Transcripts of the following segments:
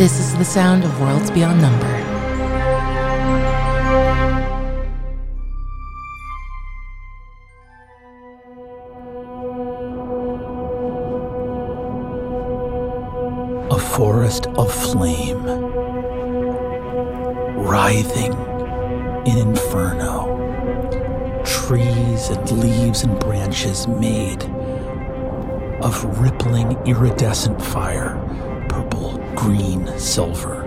This is the sound of Worlds Beyond Number. A forest of flame, writhing in inferno. Trees and leaves and branches made of rippling iridescent fire, green, silver.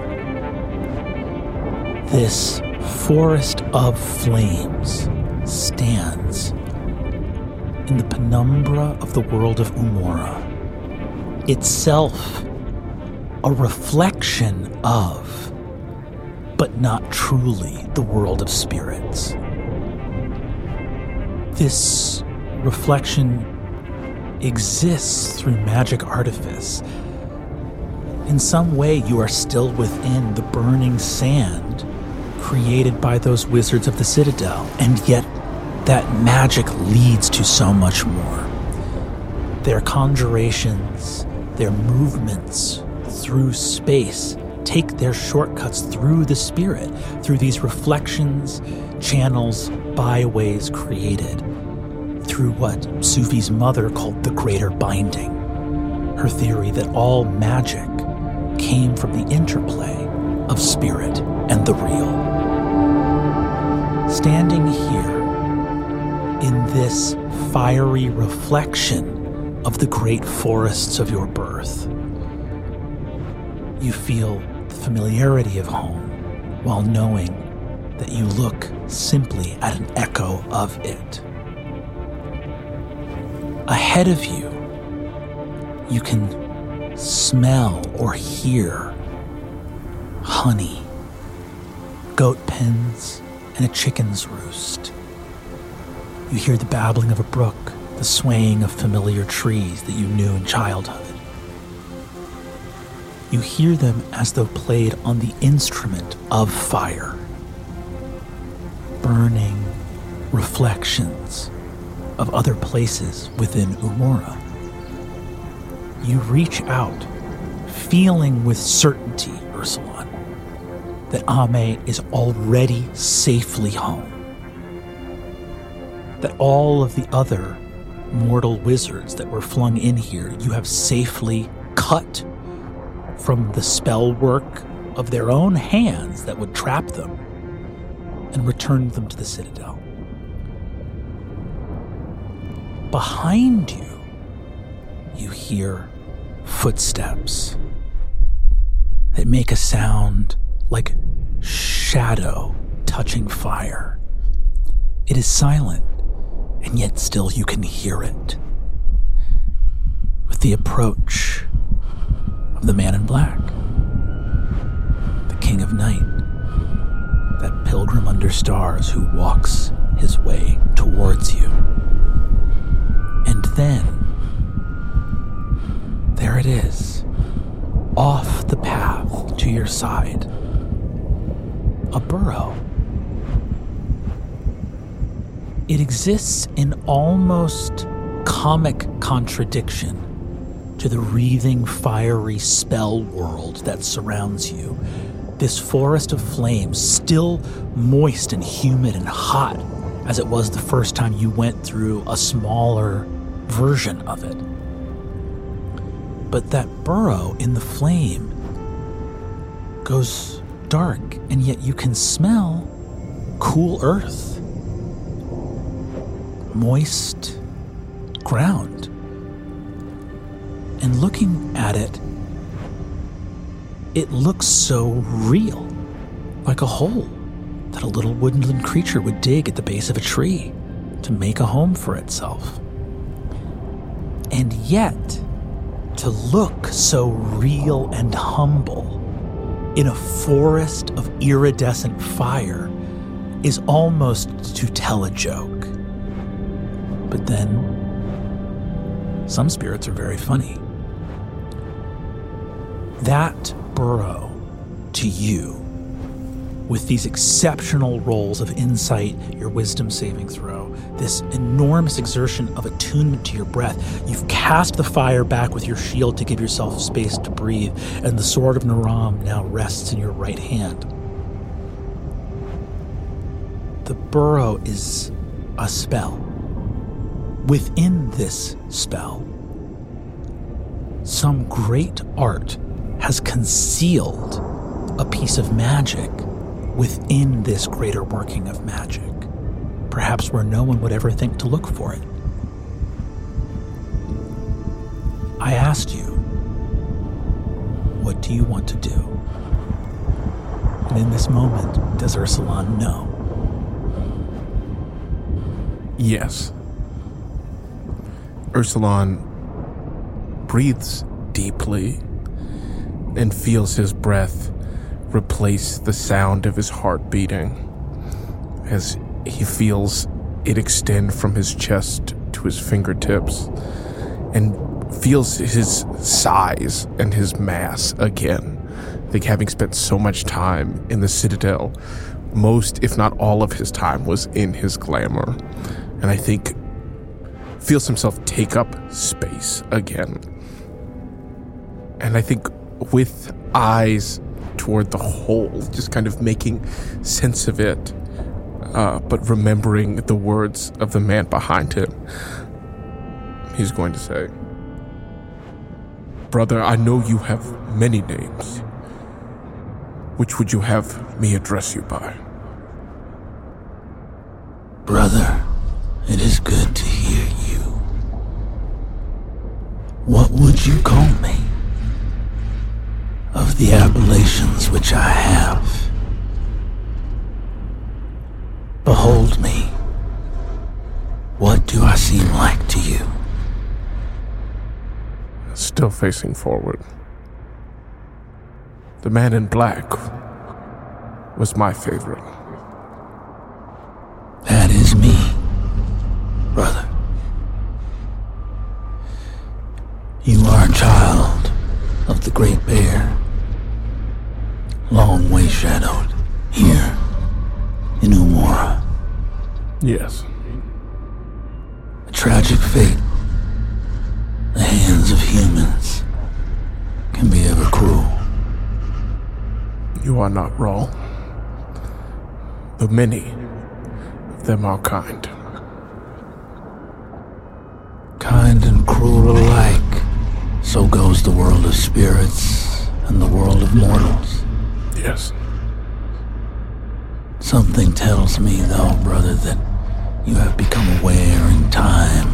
This forest of flames stands in the penumbra of the world of Umora, itself a reflection of, but not truly, the world of spirits. This reflection exists through magic artifice. In some way, you are still within the burning sand created by those wizards of the Citadel, and yet that magic leads to so much more. Their conjurations, their movements through space take their shortcuts through the spirit, through these reflections, channels, byways created through what Suvi's mother called the greater binding, her theory that all magic came from the interplay of spirit and the real. Standing here in this fiery reflection of the great forests of your birth, you feel the familiarity of home while knowing that you look simply at an echo of it ahead of you, you can smell or hear honey, goat pens, and a chicken's roost. You hear the babbling of a brook, the swaying of familiar trees that you knew in childhood. You hear them as though played on the instrument of fire, burning reflections of other places within Umora. You reach out, feeling with certainty, Ursulon, that Ame is already safely home. That all of the other mortal wizards that were flung in here, you have safely cut from the spell work of their own hands that would trap them and returned them to the Citadel behind you, you hear footsteps that make a sound like shadow touching fire. It is silent, and yet still you can hear it. With the approach of the man in black, the king of night, that pilgrim under stars who walks his way towards you. And then, there it is, off the path to your side. A burrow. It exists in almost comic contradiction to the wreathing, fiery spell world that surrounds you. This forest of flames, still moist and humid and hot as it was the first time you went through a smaller version of it. But that burrow in the flame goes dark, and yet you can smell cool earth, moist ground. And looking at it, it looks so real, like a hole that a little woodland creature would dig at the base of a tree to make a home for itself. And yet, to look so real and humble in a forest of iridescent fire is almost to tell a joke. But then, some spirits are very funny. That burrow to you with these exceptional rolls of insight, your wisdom saving throw, this enormous exertion of attunement to your breath. You've cast the fire back with your shield to give yourself space to breathe, and the sword of Naram now rests in your right hand. The burrow is a spell. Within this spell, some great art has concealed a piece of magic within this greater working of magic, perhaps where no one would ever think to look for it. I asked you, what do you want to do? And in this moment, does Ursulon know? Yes. Ursulon breathes deeply and feels his breath replace the sound of his heart beating as he feels it extend from his chest to his fingertips and feels his size and his mass again. I think having spent so much time in the Citadel, most, if not all of his time was in his glamour. And I think feels himself take up space again. And I think with eyes toward the hole, just kind of making sense of it, uh, but remembering the words of the man behind him. He's going to say, Brother, I know you have many names. Which would you have me address you by? Brother, it is good to hear you. What would you call me? Of the appellations which I have. Behold me. What do I seem like to you? Still facing forward. The man in black was my favorite. That is me, brother. You are a child of the Great Bear. Long way shadowed here in Umora. Yes. A tragic fate. The hands of humans can be ever cruel. You are not wrong. Though many of them are kind. Kind and cruel alike. So goes the world of spirits and the world of mortals. Yes. Something tells me, though, brother, that you have become aware in time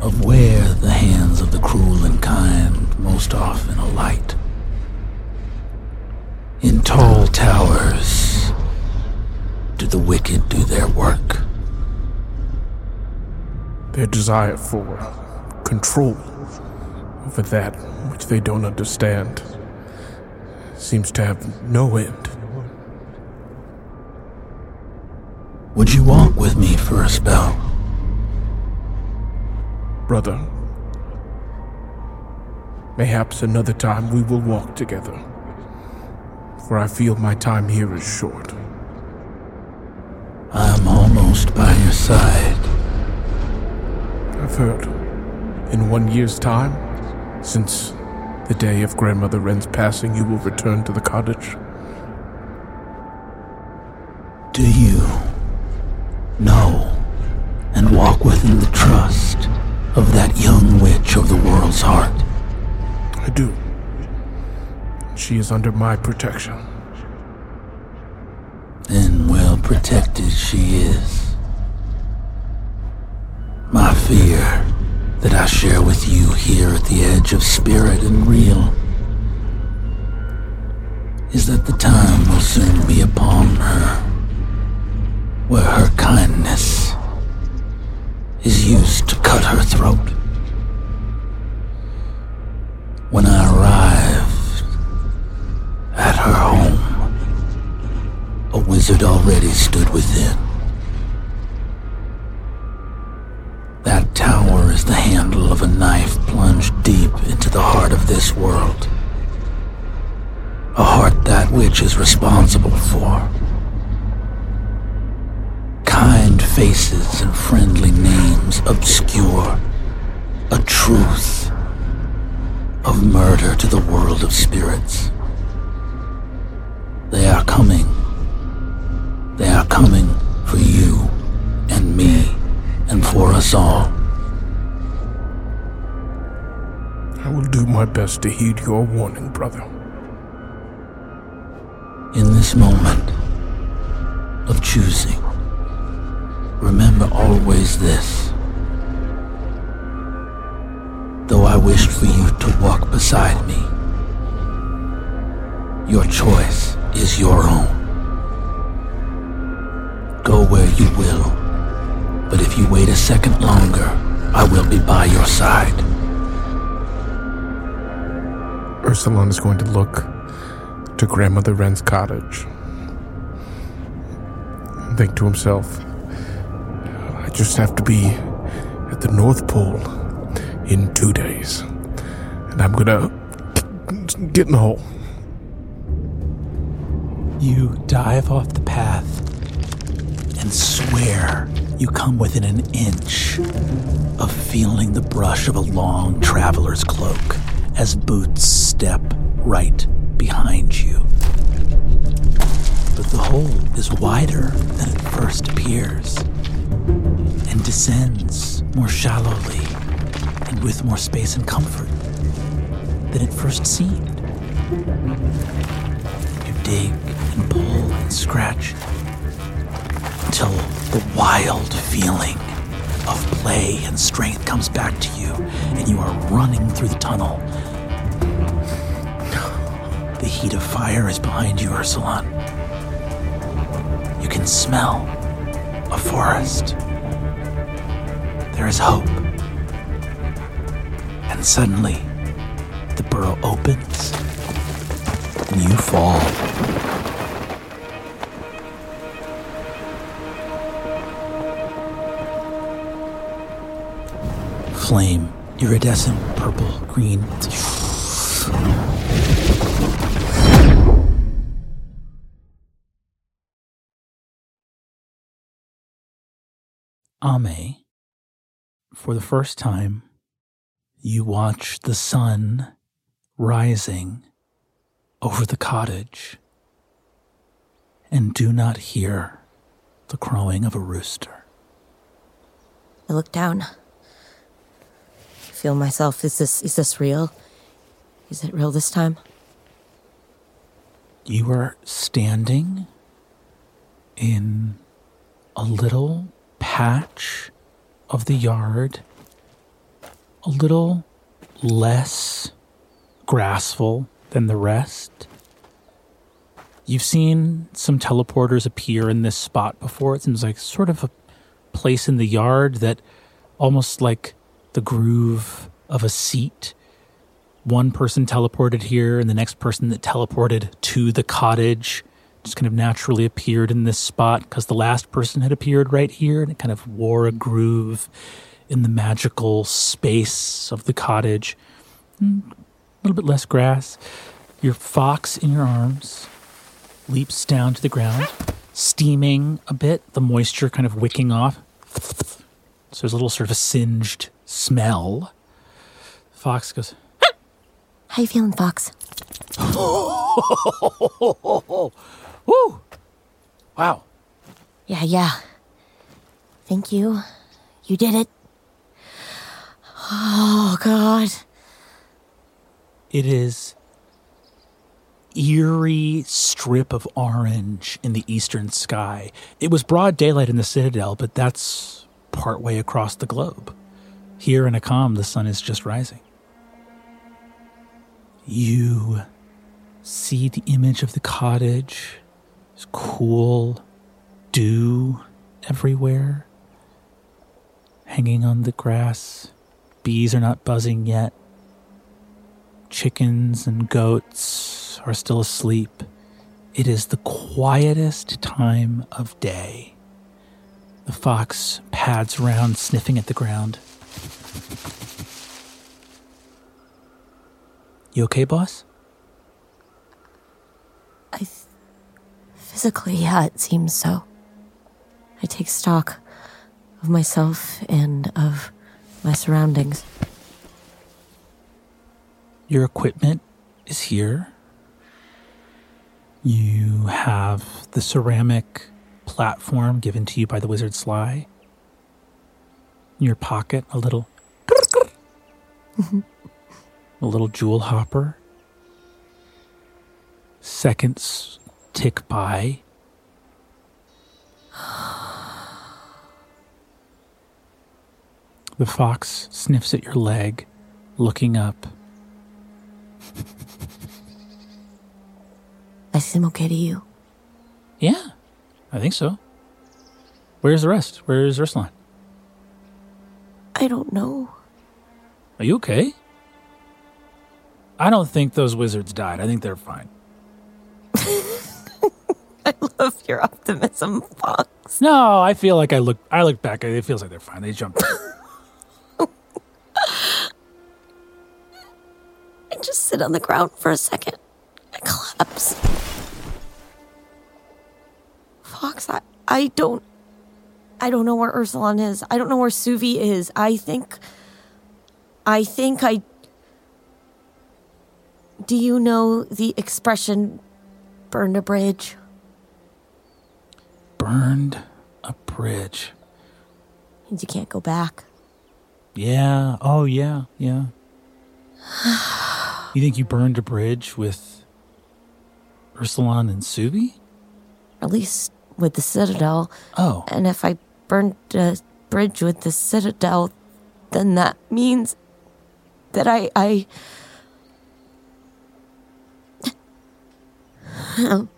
of where the hands of the cruel and kind most often alight. In tall towers do the wicked do their work. Their desire for control over that which they don't understand seems to have no end. Would you walk with me for a spell? Brother, mayhaps another time we will walk together, for I feel my time here is short. I'm almost by your side. I've heard, in one year's time, since the day of Grandmother Wren's passing, you will return to the cottage. Do you know and walk within the trust of that young witch of the world's heart? I do. She is under my protection. And well protected she is. My fear that I share with you here at the edge of spirit and real is that the time will soon be upon her where her kindness is used to cut her throat. When I arrived at her home, a wizard already stood within. That tower is the handle of a knife plunged deep into the heart of this world. a heart that which is responsible for. Kind faces and friendly names obscure a truth of murder to the world of spirits. Coming for you and me and for us all. I will do my best to heed your warning, brother. In this moment of choosing, remember always this. Though I wished for you to walk beside me, your choice is your own. Go where you will, but if you wait a second longer, I will be by your side. Ursulon is going to look to Grandmother Wren's cottage and think to himself, I just have to be at the North Pole in two days, and I'm gonna get in the hole. You dive off the path and swear you come within an inch of feeling the brush of a long traveler's cloak as boots step right behind you. But the hole is wider than it first appears and descends more shallowly and with more space and comfort than it first seemed. You dig and pull and scratch until the wild feeling of play and strength comes back to you and you are running through the tunnel. The heat of fire is behind you, Ursulon. You can smell a forest. There is hope. And suddenly, the burrow opens and you fall. Flame, iridescent, purple, green. Ame, for the first time, you watch the sun rising over the cottage and do not hear the crowing of a rooster. I look down. Feel myself. Is this is this real? Is it real this time? You are standing in a little patch of the yard, a little less grassful than the rest. You've seen some teleporters appear in this spot before. It seems like sort of a place in the yard that almost like the groove of a seat. One person teleported here, and the next person that teleported to the cottage just kind of naturally appeared in this spot because the last person had appeared right here, and it kind of wore a groove in the magical space of the cottage. A little bit less grass. Your fox in your arms leaps down to the ground, steaming a bit, the moisture kind of wicking off. So there's a little sort of a singed smell. Fox goes, How you feeling, Fox? Woo! Wow. Yeah, yeah. Thank you. You did it. Oh God. It is eerie strip of orange in the eastern sky. It was broad daylight in the citadel, but that's partway across the globe. Here in Akam, the sun is just rising. You see the image of the cottage. It's cool, dew everywhere, hanging on the grass. Bees are not buzzing yet. Chickens and goats are still asleep. It is the quietest time of day. The fox pads around, sniffing at the ground. You okay, boss? I physically, yeah, it seems so. I take stock of myself and of my surroundings. Your equipment is here. You have the ceramic platform given to you by the wizard Sly. In your pocket, a little a little jewel hopper. Seconds tick by. The fox sniffs at your leg, looking up. I seem okay to you. Yeah, I think so. Where's the rest? Where's Ursulon? I don't know. Are you okay? I don't think those wizards died. I think they're fine. I love your optimism, Fox. No, I feel like I look. I look back. It feels like they're fine. They jumped. I just sit on the ground for a second. I collapse. Fox, I, I don't. I don't know where Ursulon is. I don't know where Suvi is. I think. I think I. Do you know the expression burn a bridge? Burned a bridge. Means you can't go back. Yeah. Oh, yeah. Yeah. you think you burned a bridge with Ursulon and Suvi? At least with the Citadel. Oh. And if I burned a bridge with the Citadel, then that means that I I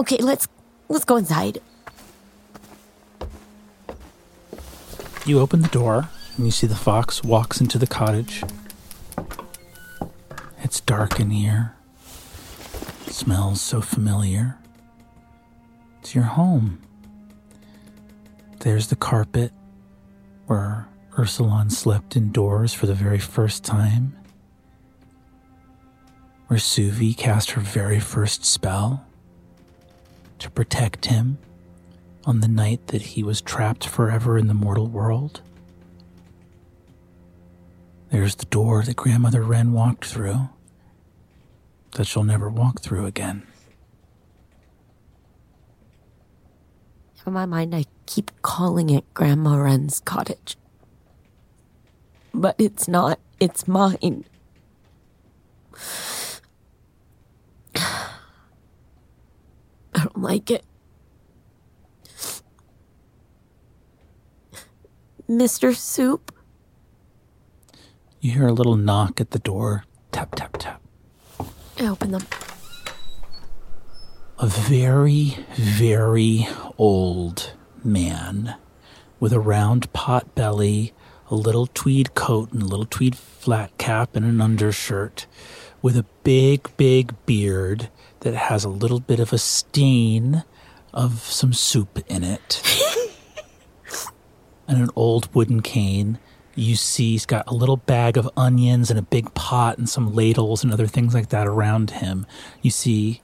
Okay, let's let's go inside. You open the door and you see the fox walks into the cottage. It's dark in here. It smells so familiar. It's your home. There's the carpet where Ursulon slept indoors for the very first time. Where Suvi cast her very first spell to protect him on the night that he was trapped forever in the mortal world. There's the door that Grandmother Wren walked through that she'll never walk through again. In my mind, I keep calling it Grandma Wren's cottage. But it's not, it's mine. I don't like it. Mr. Soup? You hear a little knock at the door. Tap, tap, tap. I open them. A very, very old man with a round pot belly, a little tweed coat, and a little tweed flat cap, and an undershirt, with a big, big beard that has a little bit of a stain of some soup in it. and an old wooden cane. You see he's got a little bag of onions and a big pot and some ladles and other things like that around him. You see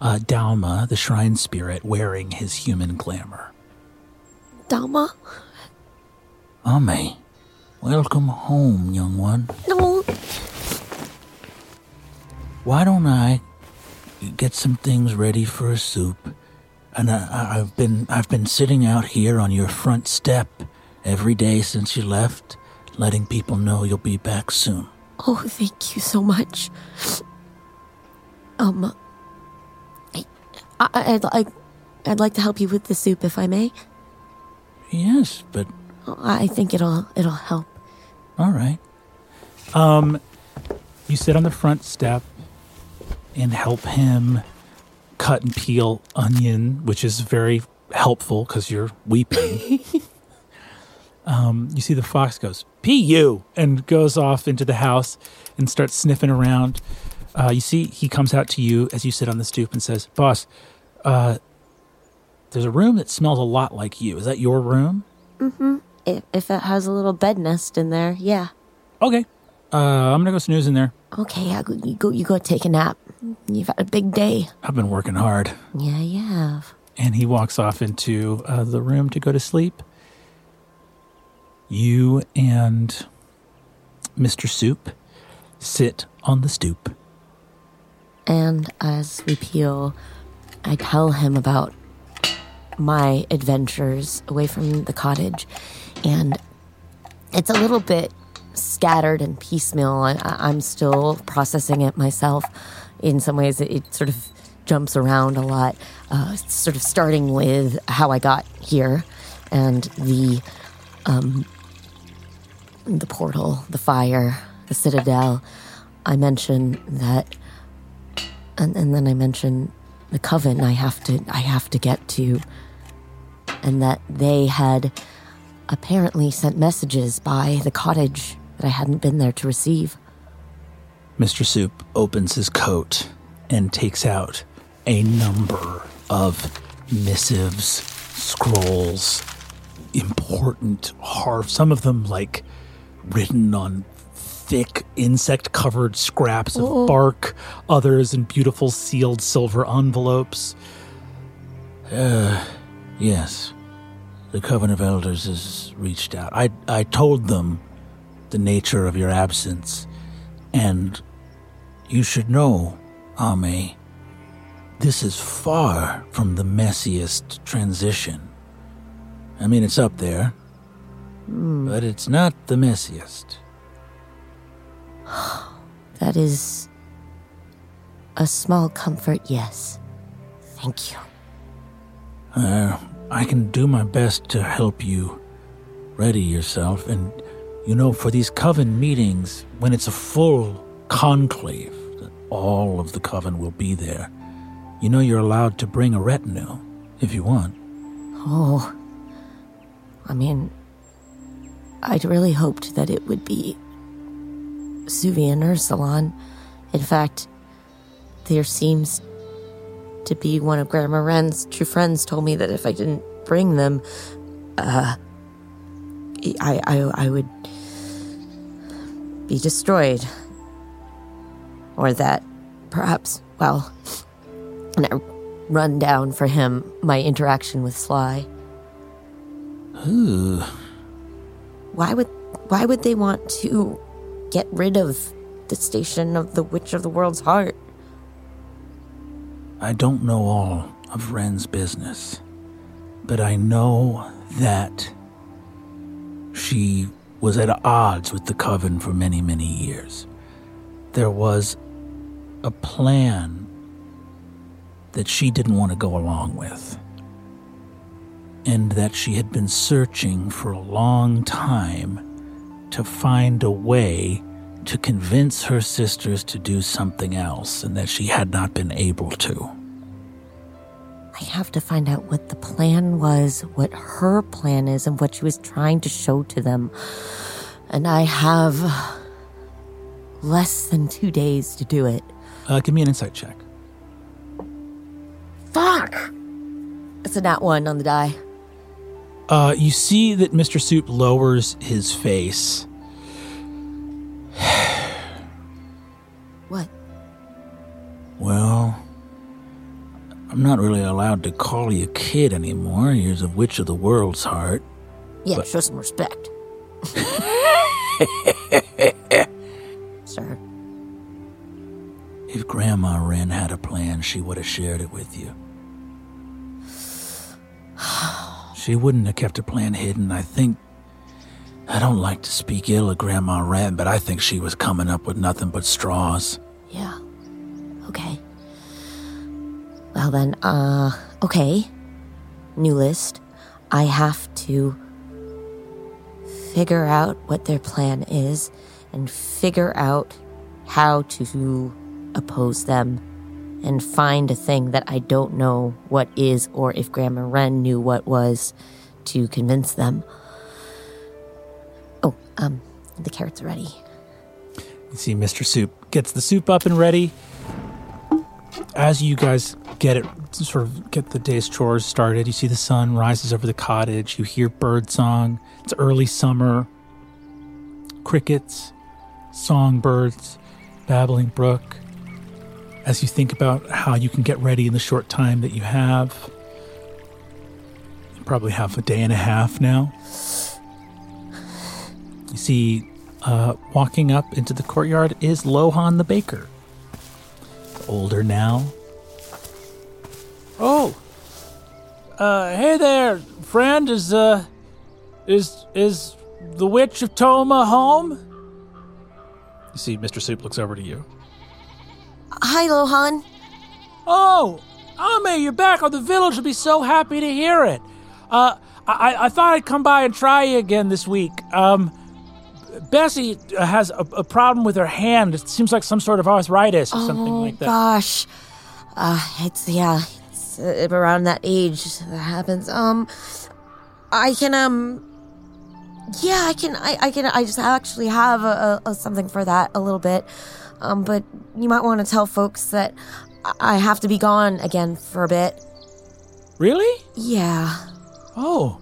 uh, Dalma, the shrine spirit, wearing his human glamour. Dalma? Ame, welcome home, young one. No. Why don't I get some things ready for a soup? And I, I've been I've been sitting out here on your front step every day since you left, letting people know you'll be back soon. Oh, thank you so much. Um, I, I, I'd like, I'd like to help you with the soup, if I may. Yes, but I think it'll, it'll help. All right. Um, you sit on the front step and help him cut and peel onion, which is very helpful because you're weeping. um, you see the fox goes, "Pee you," and goes off into the house and starts sniffing around. Uh, you see, he comes out to you as you sit on the stoop and says, "Boss, uh, there's a room that smells a lot like you. Is that your room?" If, if it has a little bed nest in there, yeah. Okay, uh, I'm gonna go snooze in there. Okay, yeah, go, you go, you go take a nap. You've had a big day. I've been working hard. Yeah, you have. And he walks off into uh, the room to go to sleep. You and Mr. Soup sit on the stoop. And as we peel, I tell him about my adventures away from the cottage. And it's a little bit scattered and piecemeal. I, I'm still processing it myself. In some ways, it, it sort of jumps around a lot, uh, sort of starting with how I got here and the um, the portal, the fire, the citadel. I mention that, and, and then I mention the coven. I have to I have to get to, and that they had apparently sent messages by the cottage that I hadn't been there to receive. Mr. Soup opens his coat and takes out a number of missives, scrolls, important hard, some of them like written on thick insect covered scraps of bark, others in beautiful sealed silver envelopes. Uh, yes. The Coven of Elders has reached out. I, I told them the nature of your absence, and you should know, Ame, this is far from the messiest transition. I mean, it's up there, but it's not the messiest. That is a small comfort, yes. Thank you. Uh, I can do my best to help you ready yourself. And, you know, for these coven meetings, when it's a full conclave, all of the coven will be there, you know you're allowed to bring a retinue if you want. Oh, I mean, I'd really hoped that it would be Suvi and Ursulon. In fact, there seems to be one of Grandma Wren's true friends told me that if I didn't bring them, uh, I, I, I would be destroyed. Or that perhaps, well, and I run down for him my interaction with Sly. Ooh. Why would why would they want to get rid of the station of the Witch of the World's Heart? I don't know all of Wren's business, but I know that she was at odds with the coven for many, many years. There was a plan that she didn't want to go along with, and that she had been searching for a long time to find a way to convince her sisters to do something else, and that she had not been able to. I have to find out what the plan was, what her plan is, and what she was trying to show to them. And I have less than two days to do it. Uh, give me an insight check. Fuck! It's a nat one on the die. Uh, you see that Mr. Soup lowers his face. What? Well, I'm not really allowed to call you kid anymore. You're the witch of the world's heart. Yeah, but... show some respect. Sir. If Grandma Wren had a plan, she would have shared it with you. She wouldn't have kept her plan hidden. I think. I don't like to speak ill of Grandma Wren, but I think she was coming up with nothing but straws. Yeah. Okay. Well then, uh, okay. New list. I have to figure out what their plan is and figure out how to oppose them and find a thing that I don't know what is or if Grandma Wren knew what was to convince them. Um, the carrots are ready. You see Mr. Soup gets the soup up and ready. As you guys get it, sort of get the day's chores started, you see the sun rises over the cottage. You hear bird song. It's early summer. Crickets, songbirds, babbling brook. as you think about how you can get ready in the short time that you have. You probably have a day and a half now. You see, uh, walking up into the courtyard is Lohan the baker. Older now. Oh, uh, hey there, friend. Is uh, is is the witch of Toma home? You see, Mr. Soup looks over to you. Hi, Lohan. Oh, Ame, you're back. Oh, the village will be so happy to hear it. Uh, I, I thought I'd come by and try you again this week. Um, Bessie has a, a problem with her hand. It seems like some sort of arthritis or something oh, like that. gosh. Uh, it's, yeah, it's uh, around that age that happens. Um, I can, um, yeah, I can, I, I can, I just actually have a, a, something for that a little bit. Um, but you might want to tell folks that I have to be gone again for a bit. Really? Yeah. Oh,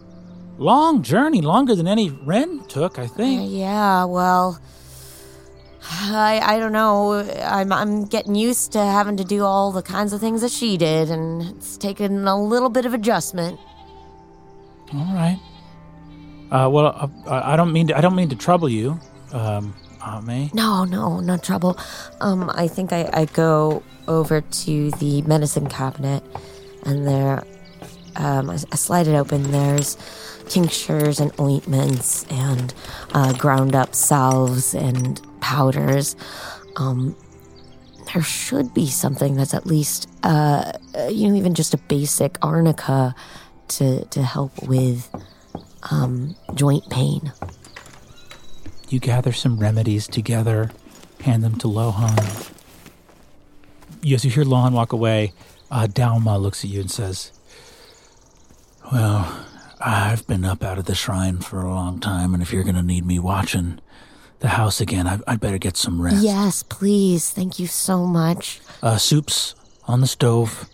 long journey, longer than any Wren took, I Uh, think. yeah, well, I I don't know. I'm I'm getting used to having to do all the kinds of things that she did, and it's taken a little bit of adjustment. All right. Uh, well, uh, I I don't mean to, I don't mean to trouble you, um, Ame. No, no, no trouble. Um, I think I, I go over to the medicine cabinet, and there, um, I, I slide it open. There's tinctures and ointments and uh, ground up salves and powders. Um, there should be something that's at least, uh, you know, even just a basic arnica to to help with um, joint pain. You gather some remedies together, hand them to Lohan. As you hear Lohan walk away, uh, Dauma looks at you and says, Well, I've been up out of the shrine for a long time, and if you're going to need me watching the house again, I- I'd better get some rest. Yes, please. Thank you so much. Uh, soup's on the stove.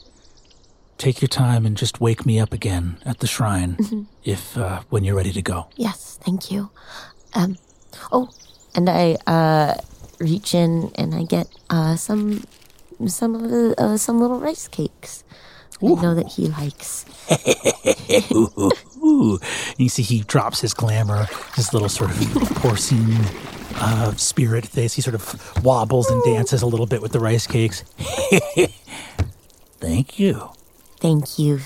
Take your time and just wake me up again at the shrine if uh, when you're ready to go. Yes, thank you. Um, oh, and I uh reach in and I get uh some some of the uh, some little rice cakes. I know that he likes. Ooh. And you see he drops his glamour, his little sort of porcine uh, spirit face. He sort of wobbles and dances a little bit with the rice cakes. Thank you. Thank you.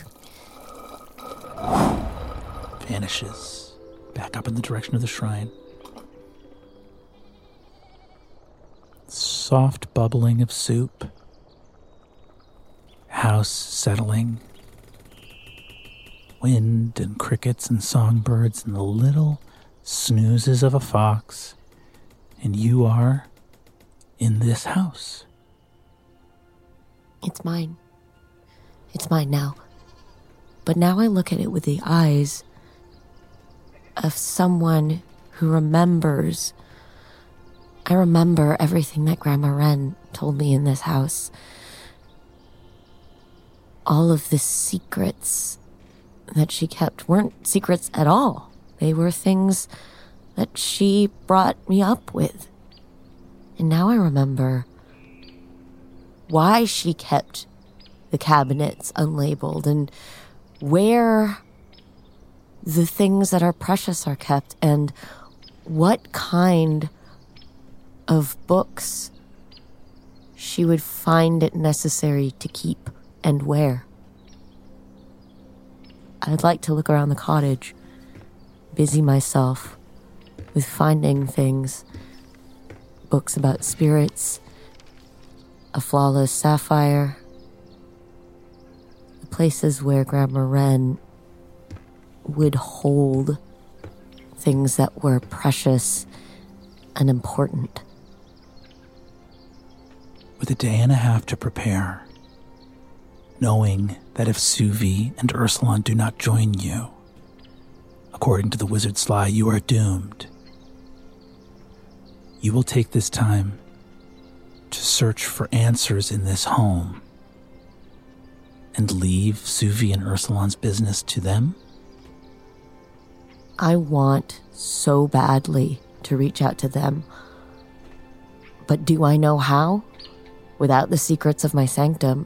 Vanishes back up in the direction of the shrine. Soft bubbling of soup. House settling. Wind and crickets and songbirds and the little snoozes of a fox. And you are in this house. It's mine. It's mine now. But now I look at it with the eyes of someone who remembers. I remember everything that Grandma Wren told me in this house. All of the secrets that she kept weren't secrets at all. They were things that she brought me up with. And now I remember why she kept the cabinets unlabeled and where the things that are precious are kept and what kind of books she would find it necessary to keep and where. I'd like to look around the cottage, busy myself with finding things books about spirits, a flawless sapphire, the places where Grandma Wren would hold things that were precious and important. with a day and a half to prepare, knowing that if Suvi and Ursulon do not join you, according to the wizard Sly, you are doomed. You will take this time to search for answers in this home and leave Suvi and Ursulon's business to them? I want so badly to reach out to them. But do I know how? without the secrets of my sanctum,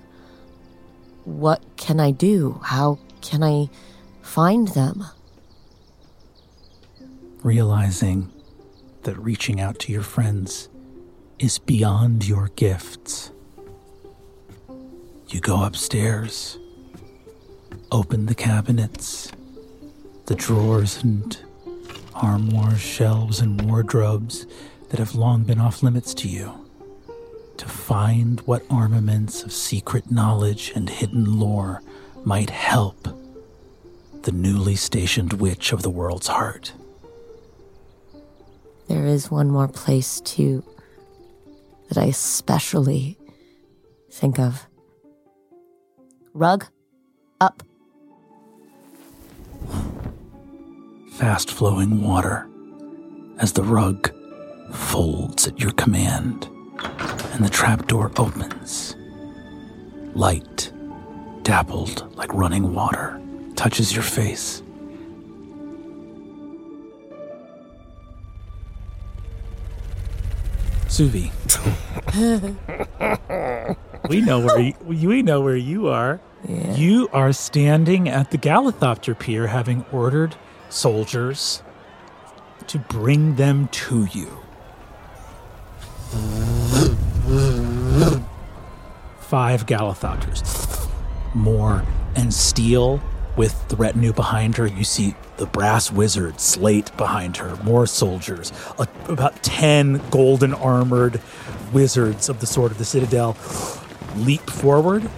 what can I do? How can I find them? Realizing that reaching out to your friends is beyond your gifts. You go upstairs, open the cabinets, the drawers and armoires, shelves, and wardrobes that have long been off limits to you, to find what armaments of secret knowledge and hidden lore might help the newly stationed witch of the world's heart. There is one more place, too, that I especially think of. Rug, up. Fast flowing water as the rug folds at your command and the trapdoor opens. Light, dappled like running water, touches your face. Suvi. we know where you, we know where you are. You are standing at the Galithopter Pier having ordered soldiers to bring them to you. Five Galithopters. More and steel with the retinue behind her. You see the brass wizard Slate behind her. More soldiers. A, about 10 golden armored wizards of the Sword of the Citadel leap forward.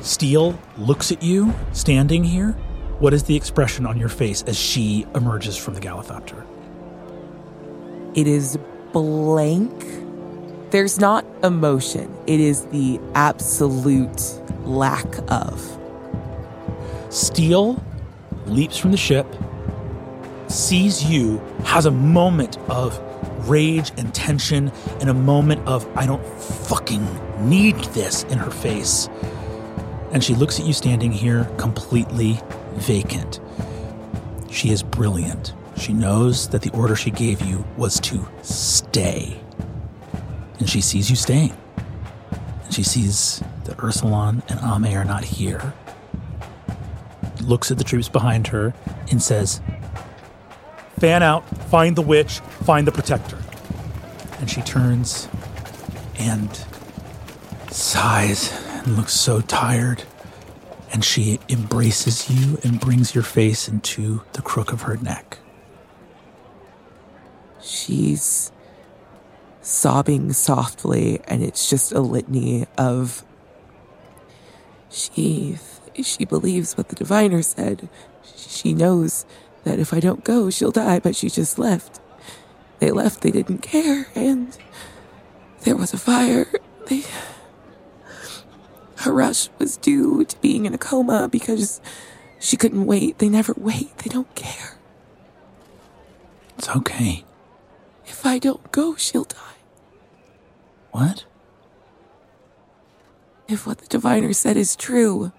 Steel looks at you standing here. What is the expression on your face as she emerges from the Galithopter? It is blank. There's not emotion. It is the absolute lack of. Steel leaps from the ship, sees you, has a moment of rage and tension, and a moment of, I don't fucking need this in her face. And she looks at you standing here completely vacant. She is brilliant. She knows that the order she gave you was to stay. And she sees you staying. And she sees that Ursulon and Ame are not here. Looks at the troops behind her and says, Fan out, find the witch, find the protector. And she turns and sighs and looks so tired. And she embraces you and brings your face into the crook of her neck. She's sobbing softly, and it's just a litany of. She she believes what the diviner said. She knows that if I don't go, she'll die, but she just left. They left, they didn't care, and there was a fire. They. rush was due to being in a coma because she couldn't wait. They never wait, they don't care. It's okay. If I don't go, she'll die. What? If what the diviner said is true,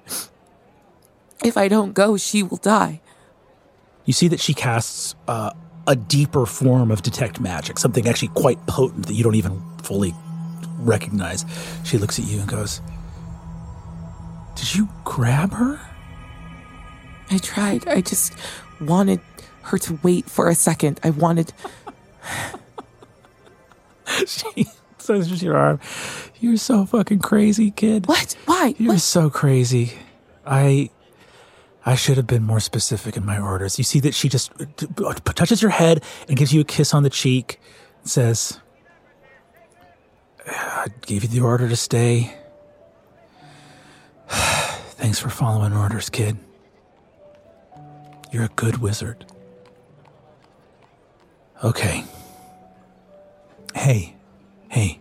if I don't go, she will die. You see that she casts uh, a deeper form of detect magic, something actually quite potent that you don't even fully recognize. She looks at you and goes, Did you grab her? I tried. I just wanted her to wait for a second. I wanted. she says your arm. You're so fucking crazy, kid. What? Why? You're What? so crazy. I I should have been more specific in my orders. You see that she just uh, t- uh, t- touches your head and gives you a kiss on the cheek and says, I gave you the order to stay. Thanks for following orders, kid. You're a good wizard. Okay. Hey, hey.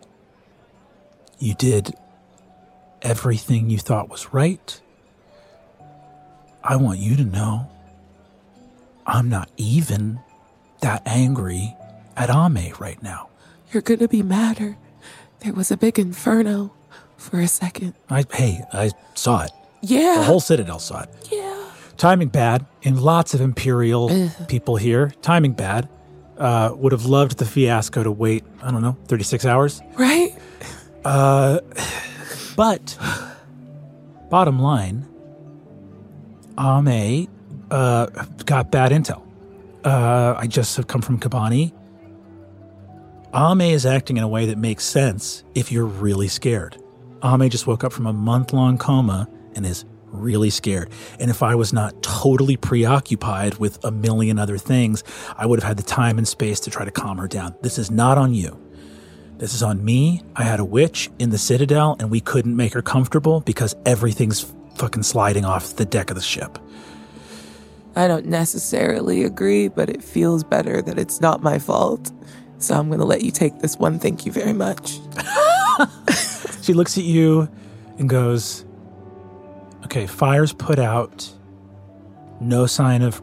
You did everything you thought was right. I want you to know I'm not even that angry at Ame right now. You're gonna be madder. There was a big inferno for a second. I hey, I saw it. Yeah. The whole Citadel saw it. yeah. Timing bad and lots of Imperial people here. Timing bad. Uh, would have loved the fiasco to wait, I don't know, 36 hours. Right? Uh, but bottom line, Ame uh, got bad intel. Uh, I just have come from Kabani. Ame is acting in a way that makes sense if you're really scared. Ame just woke up from a month long coma and is really scared. And if I was not totally preoccupied with a million other things, I would have had the time and space to try to calm her down. This is not on you. This is on me. I had a witch in the Citadel and we couldn't make her comfortable because everything's fucking sliding off the deck of the ship. I don't necessarily agree, but it feels better that it's not my fault. So I'm going to let you take this one. Thank you very much. She looks at you and goes, Okay, fire's put out. No sign of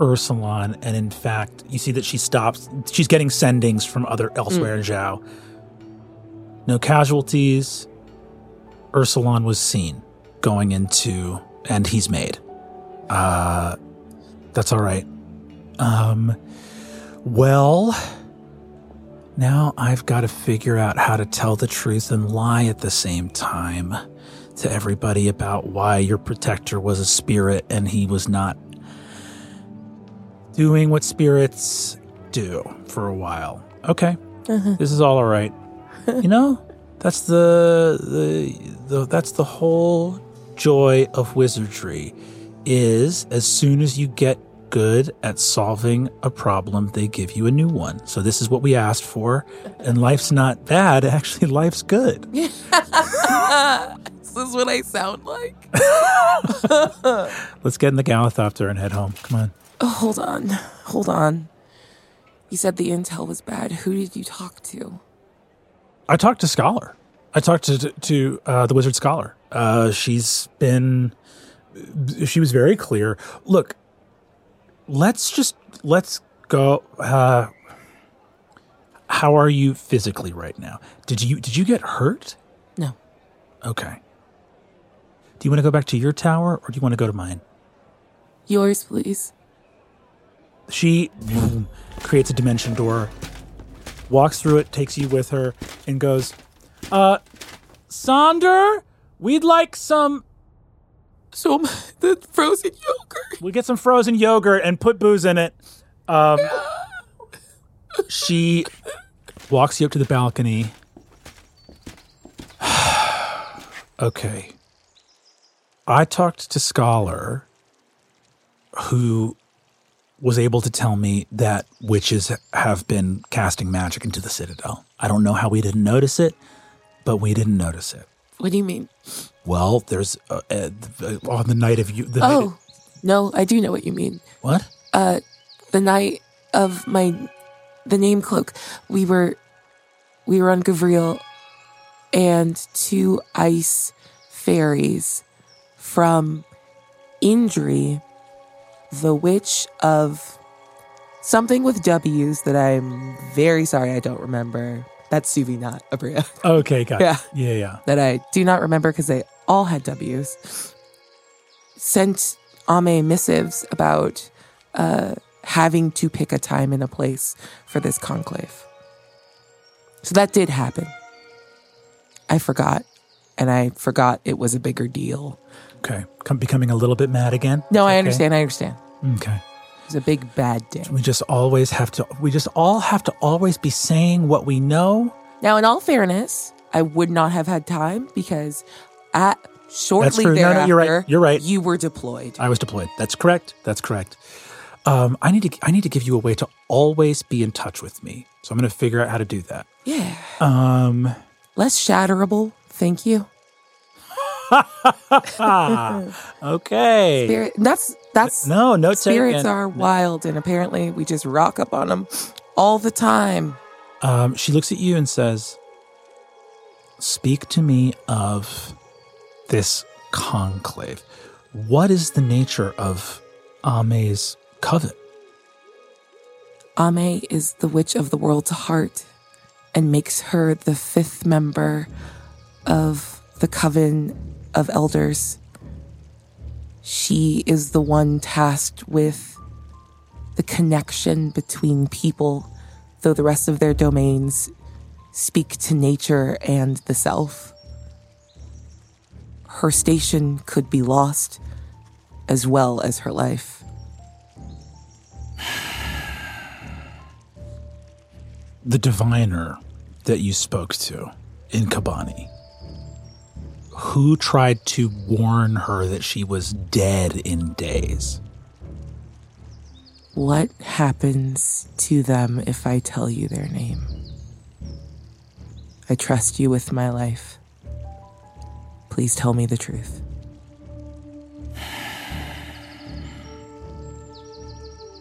Ursulon. And in fact, you see that she stops. She's getting sendings from other elsewhere in Zhao. No casualties. Ursulon was seen going into, and he's made. Uh, that's all right. Um, well, now I've got to figure out how to tell the truth and lie at the same time to everybody about why your protector was a spirit and he was not doing what spirits do for a while. Okay. Uh-huh. This is all all right. you know, that's the, the the that's the whole joy of wizardry is as soon as you get good at solving a problem, they give you a new one. So this is what we asked for, and life's not bad. Actually, life's good. This is what I sound like. Let's get in the Galithopter and head home. Come on. Oh, hold on. Hold on. You said the intel was bad. Who did you talk to? I talked to Scholar. I talked to to uh, the Wizard Scholar. Uh, she's been. She was very clear. Look, let's just let's go. Uh, how are you physically right now? Did you did you get hurt? No. Okay. Do you want to go back to your tower or do you want to go to mine? Yours, please. She boom, creates a dimension door, walks through it, takes you with her, and goes, "Uh, Sonder, we'd like some. So the frozen yogurt. We get some frozen yogurt and put booze in it." Um, she walks you up to the balcony. okay. I talked to Scholar, who was able to tell me that witches have been casting magic into the Citadel. I don't know how we didn't notice it, but we didn't notice it. What do you mean? Well, there's uh, uh, on the night of you. The Oh, of- no, I do know what you mean. what? Uh, the night of my, the name cloak, we were, we were on Gavriel, and two ice fairies from injury, the witch of something with W's that I'm very sorry I don't remember. That's Suvi, not Aabria. Okay, got Yeah. it. Yeah, yeah. that I do not remember because they all had W's, sent Ame missives about uh, having to pick a time and a place for this conclave. So that did happen. I forgot, and I forgot it was a bigger deal. Okay, Come, becoming a little bit mad again. No, I Okay. understand. I understand. Okay. It's a big bad day. We just always have to. We just all have to always be saying what we know. Now, in all fairness, I would not have had time because at shortly true. No, thereafter, no, you're right. You're right. You were deployed. I was deployed. That's correct. That's correct. Um, I need to. I need to give you a way to always be in touch with me. So I'm going to figure out how to do that. yeah, Um. less shatterable. Thank you. Okay. Spirit. That's that's No, no spirits taken. are wild, and apparently we just rock up on them all the time. Um, she looks at you and says, Speak to me of this conclave. What is the nature of Ame's coven? Ame is the witch of the world's heart, and makes her the fifth member of the coven of elders. She is the one tasked with the connection between people, though the rest of their domains speak to nature and the self. Her station could be lost, as well as her life. The diviner that you spoke to in Kabani, who tried to warn her that she was dead in days? What happens to them if I tell you their name? I trust you with my life. Please tell me the truth.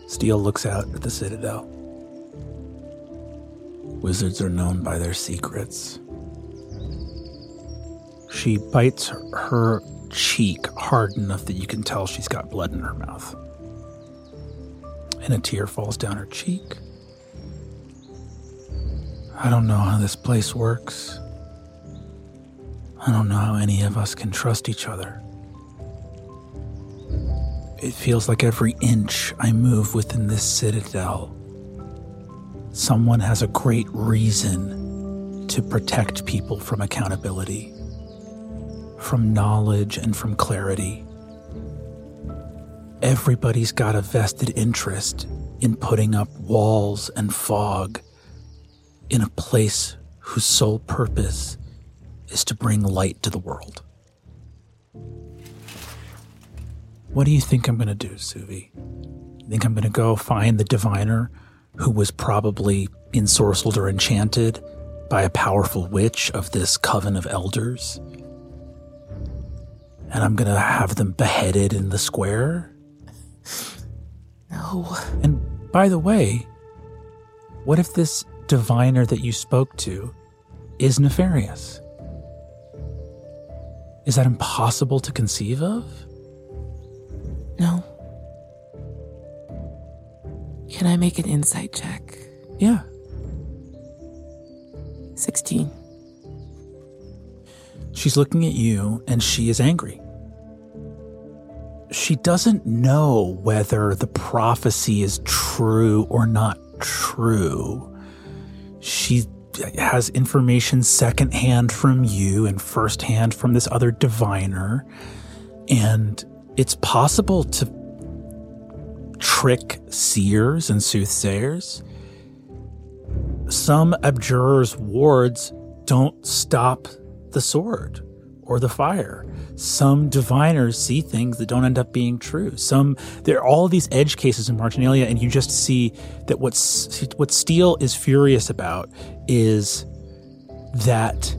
Steele looks out at the citadel. Wizards are known by their secrets. She bites her cheek hard enough that you can tell she's got blood in her mouth. And a tear falls down her cheek. I don't know how this place works. I don't know how any of us can trust each other. It feels like every inch I move within this citadel, someone has a great reason to protect people from accountability, from knowledge, and from clarity. Everybody's got a vested interest in putting up walls and fog in a place whose sole purpose is to bring light to the world. What do you think I'm going to do, Suvi? You think I'm going to go find the diviner who was probably ensorcelled or enchanted by a powerful witch of this coven of elders? And I'm going to have them beheaded in the square? No. And by the way, what if this diviner that you spoke to is nefarious? Is that impossible to conceive of? No. Can I make an insight check? Yeah. 16. She's looking at you and she is angry. She doesn't know whether the prophecy is true or not true. She has information secondhand from you and firsthand from this other diviner. And it's possible to trick seers and soothsayers. Some abjurers' wards don't stop the sword or the fire. Some diviners see things that don't end up being true. Some there are all these edge cases in Marginalia, and you just see that what's what Steele is furious about is that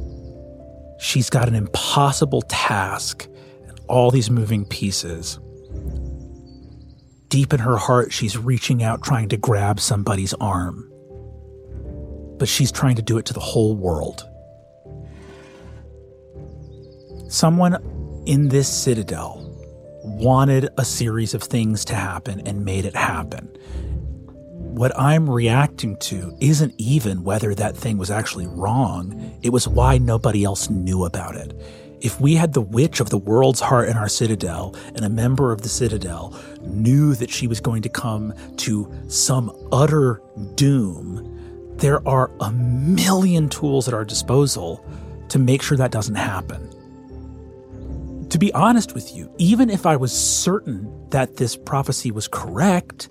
she's got an impossible task and all these moving pieces. Deep in her heart, she's reaching out, trying to grab somebody's arm. But she's trying to do it to the whole world. Someone in this citadel wanted a series of things to happen and made it happen. What I'm reacting to isn't even whether that thing was actually wrong, it was why nobody else knew about it. If we had the witch of the world's heart in our citadel and a member of the citadel knew that she was going to come to some utter doom, there are a million tools at our disposal to make sure that doesn't happen to be honest with you, even if I was certain that this prophecy was correct,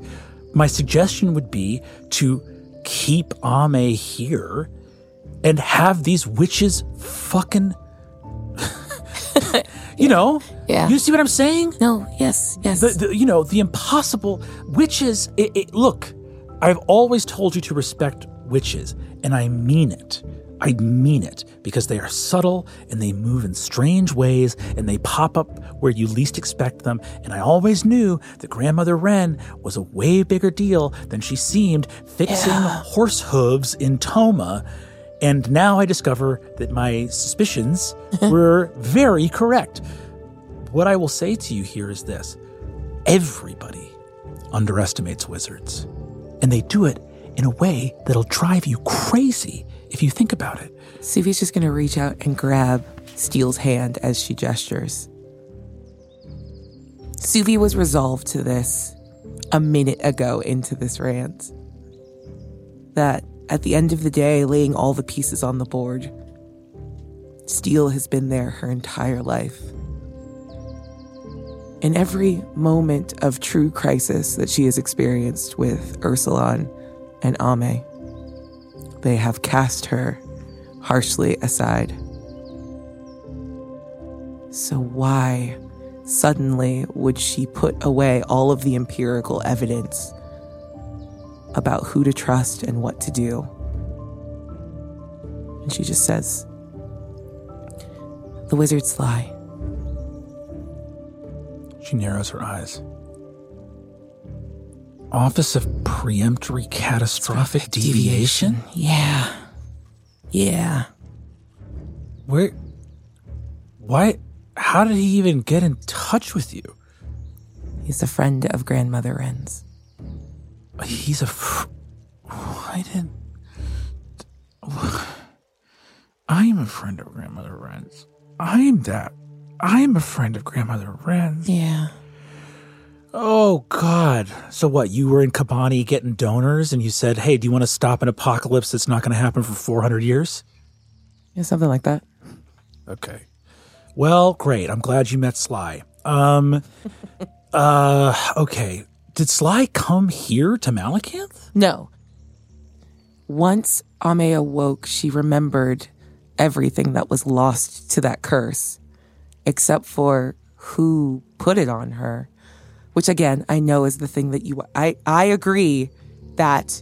my suggestion would be to keep Ame here and have these witches fucking. you know? Yeah. You see what I'm saying? No, yes, yes. The, the, you know, the impossible witches. It, it, look, I've always told you to respect witches, and I mean it. I mean it because they are subtle and they move in strange ways and they pop up where you least expect them. And I always knew that Grandmother Wren was a way bigger deal than she seemed fixing Yeah. horse hooves in Toma. And now I discover that my suspicions were very correct. What I will say to you here is this everybody underestimates wizards, and they do it in a way that'll drive you crazy if you think about it. Suvi's just gonna reach out and grab Steele's hand as she gestures. Suvi was resolved to this a minute ago into this rant. That at the end of the day, laying all the pieces on the board, Steele has been there her entire life. In every moment of true crisis that she has experienced with Ursulon and Ame, they have cast her harshly aside. So, why suddenly would she put away all of the empirical evidence about who to trust and what to do? And she just says, The wizard's lie. She narrows her eyes. Office of Preemptory Catastrophic Deviation? Yeah. Yeah. Where. Why. How did he even get in touch with you? He's a friend of Grandmother Wren's. He's a. Fr- I didn't. I'm a friend of Grandmother Wren's. I'm that. I'm a friend of Grandmother Wren's. Yeah. Oh, God. So what? You were in Kabani getting donors and you said, hey, do you want to stop an apocalypse that's not going to happen for 400 years? Yeah, something like that. Okay. Well, great. I'm glad you met Sly. Um, uh, okay. Did Sly come here to Malakanth? No. Once Ame awoke, she remembered everything that was lost to that curse, except for who put it on her. Which again, I know is the thing that you I I agree that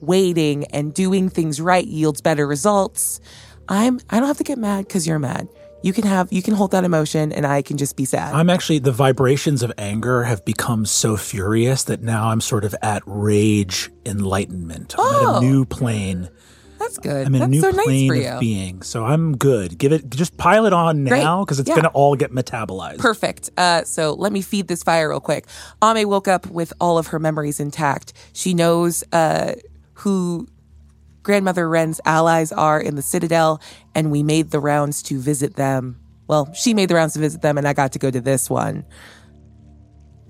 waiting and doing things right yields better results. I'm I don't have to get mad because you're mad. You can have you can hold that emotion and I can just be sad. I'm actually, the vibrations of anger have become so furious that now I'm sort of at rage enlightenment. I'm at Oh. a new plane. That's good. I'm in That's a new so nice plane for of being. So I'm good. Give it, just pile it on now because it's Yeah. going to all get metabolized. Perfect. Uh, so let me feed this fire real quick. Ame woke up with all of her memories intact. She knows uh, who grandmother Wren's allies are in the Citadel, and we made the rounds to visit them. Well, she made the rounds to visit them, and I got to go to this one.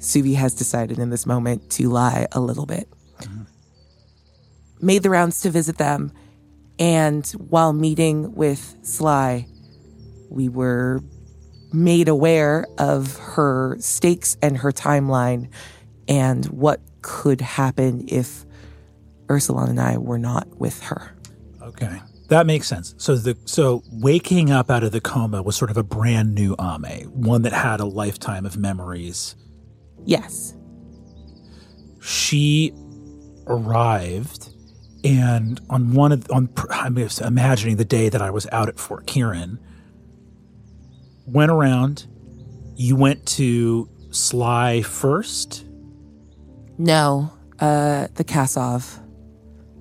Suvi has decided in this moment to lie a little bit. Made the rounds to visit them, and while meeting with Sly, we were made aware of her stakes and her timeline and what could happen if Ursulon and I were not with her. Okay. That makes sense. So the so waking up out of the coma was sort of a brand new Ame, one that had a lifetime of memories. Yes. She arrived and on one of on I'm imagining the day that I was out at Fort Kieran went around you went to Sly first No, uh, the Kasov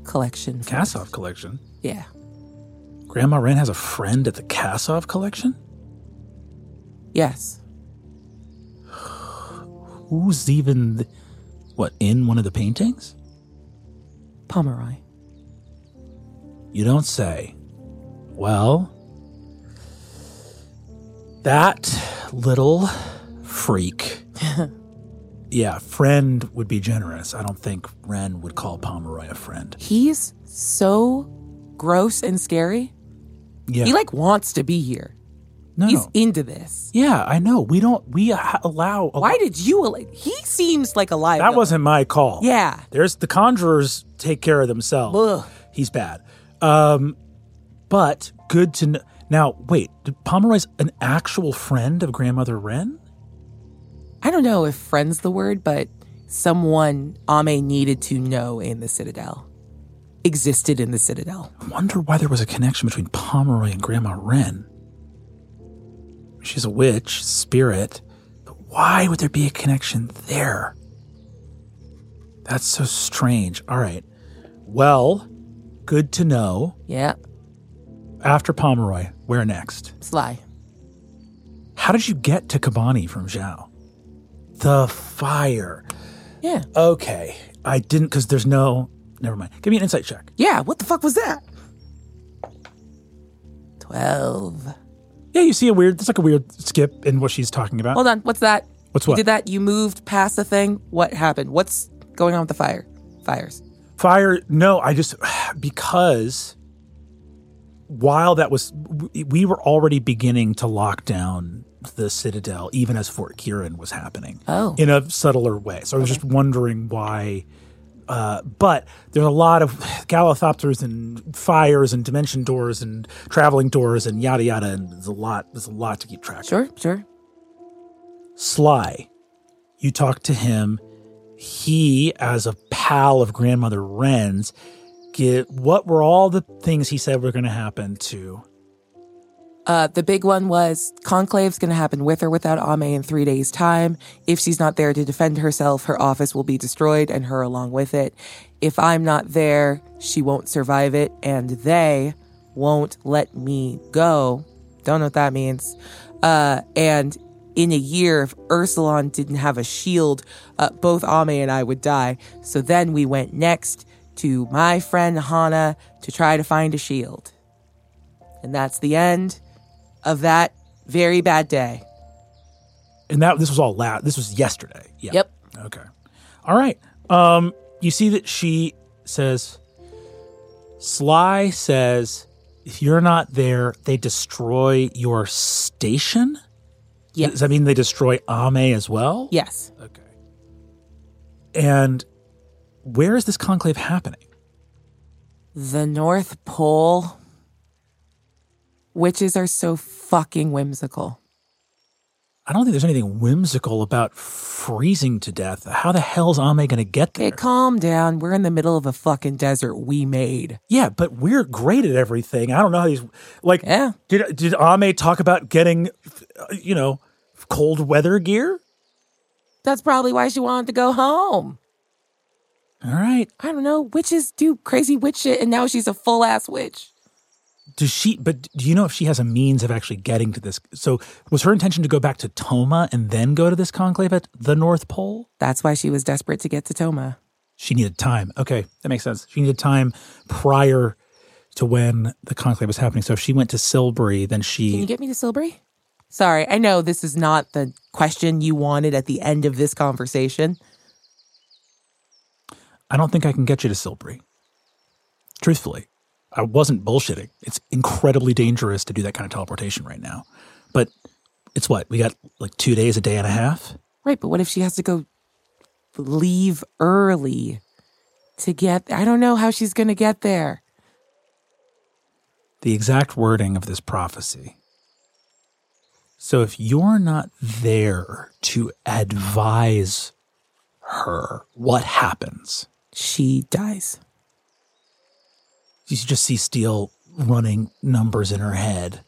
collection. Kasov collection Yeah. Grandma Wren has a friend at the Kasov collection Yes. who's even th- what in one of the paintings Pomeroy. You don't say. Well, that little freak. yeah, friend would be generous. I don't think Wren would call Pomeroy a friend. He's so gross and scary. Yeah. He like wants to be here. no, He's no. into this. Yeah, I know. We don't, we ha- allow. A Why did you? al- He seems like a liar. That wasn't my call. Yeah. There's the conjurers take care of themselves. Ugh. He's bad. Um, but good to know. Now, wait, did Pomeroy's an actual friend of Grandmother Wren? I don't know if friend's the word, but someone Ame needed to know in the Citadel existed in the Citadel. I wonder why there was a connection between Pomeroy and Grandma Wren. She's a witch, spirit, but why would there be a connection there? That's so strange. All right. Well, good to know. Yeah. After Pomeroy, where next? Sly. How did you get to Kabani from Zhao? The fire. Yeah. Okay. I didn't because there's no. Never mind. Give me an insight check. Yeah. What the fuck was that? 12. Yeah, you see a weird. it's like a weird skip in what she's talking about. Hold on. What's that? What's you what? did that? You moved past the thing? What happened? What's going on with the fire? Fires. Fire, no, I just, because while that was, we were already beginning to lock down the Citadel, even as Fort Kieran was happening. Oh. In a subtler way. So I was just wondering why. Uh, but there's a lot of Galithopters and fires and dimension doors and traveling doors and yada yada, and there's a lot. There's a lot to keep track. of. Sure, sure. Sly, you talk to him. He, as a pal of grandmother Wren's, get what were all the things he said were going to happen to Uh, the big one was conclave's going to happen with or without Ame in three days' time. If she's not there to defend herself, her office will be destroyed and her along with it. If I'm not there, she won't survive it, and they won't let me go. Don't know what that means. Uh, and in a year, if Ursulon didn't have a shield, uh, both Ame and I would die. So then we went next to my friend Hana to try to find a shield. And that's the end of that very bad day. and that this was all loud. This was yesterday. Yeah. Yep. Okay. All right. Um, you see that she says, Sly says, if you're not there, they destroy your station. Yes. Does that mean they destroy Ame as well? Yes. Okay. And where is this conclave happening? The North Pole. Witches are so fucking whimsical. I don't think there's anything whimsical about freezing to death. How the hell's Ame going to get there? Okay, calm down. We're in the middle of a fucking desert we made. Yeah, but we're great at everything. I don't know how these like. Yeah. Did did Ame talk about getting, you know, cold weather gear? That's probably why she wanted to go home. All right. I don't know. Witches do crazy witch shit, and now she's a full ass witch. Does she? But do you know if she has a means of actually getting to this? So was her intention to go back to Toma and then go to this conclave at the North Pole? That's why she was desperate to get to Toma. She needed time. Okay, that makes sense. She needed time prior to when the conclave was happening. So if she went to Silbury, then she. Can you get me to Silbury? Sorry, I know this is not the question you wanted at the end of this conversation. I don't think I can get you to Silbury. Truthfully, I wasn't bullshitting. It's incredibly dangerous to do that kind of teleportation right now. But it's what? We got like two days, a day and a half? Right, but what if she has to go leave early to get I don't know how she's going to get there. The exact wording of this prophecy. So if you're not there to advise her what happens, She dies. you just see Steele running numbers in her head.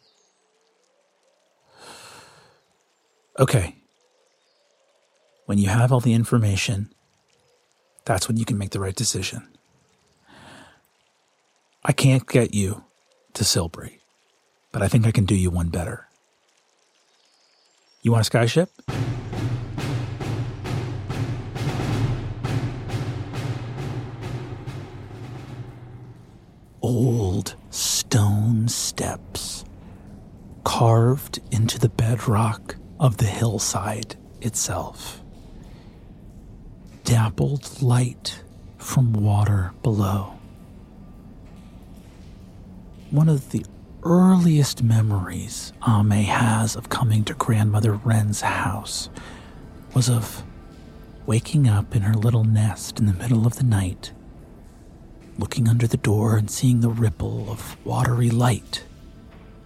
Okay. When you have all the information, that's when you can make the right decision. I can't get you to Silbury, but I think I can do you one better. You want a skyship? old stone steps carved into the bedrock of the hillside itself. Dappled light from water below. One of the earliest memories Ame has of coming to Grandmother Wren's house was of waking up in her little nest in the middle of the night looking under the door and seeing the ripple of watery light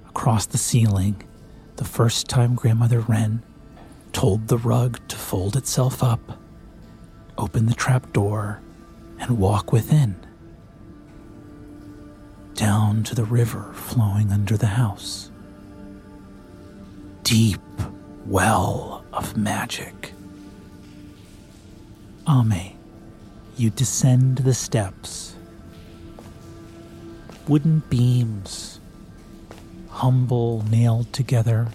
across the ceiling the first time Grandmother Wren told the rug to fold itself up, open the trap door, and walk within. Down to the river flowing under the house. Deep well of magic. Ame, you descend the steps wooden beams, humble, nailed together,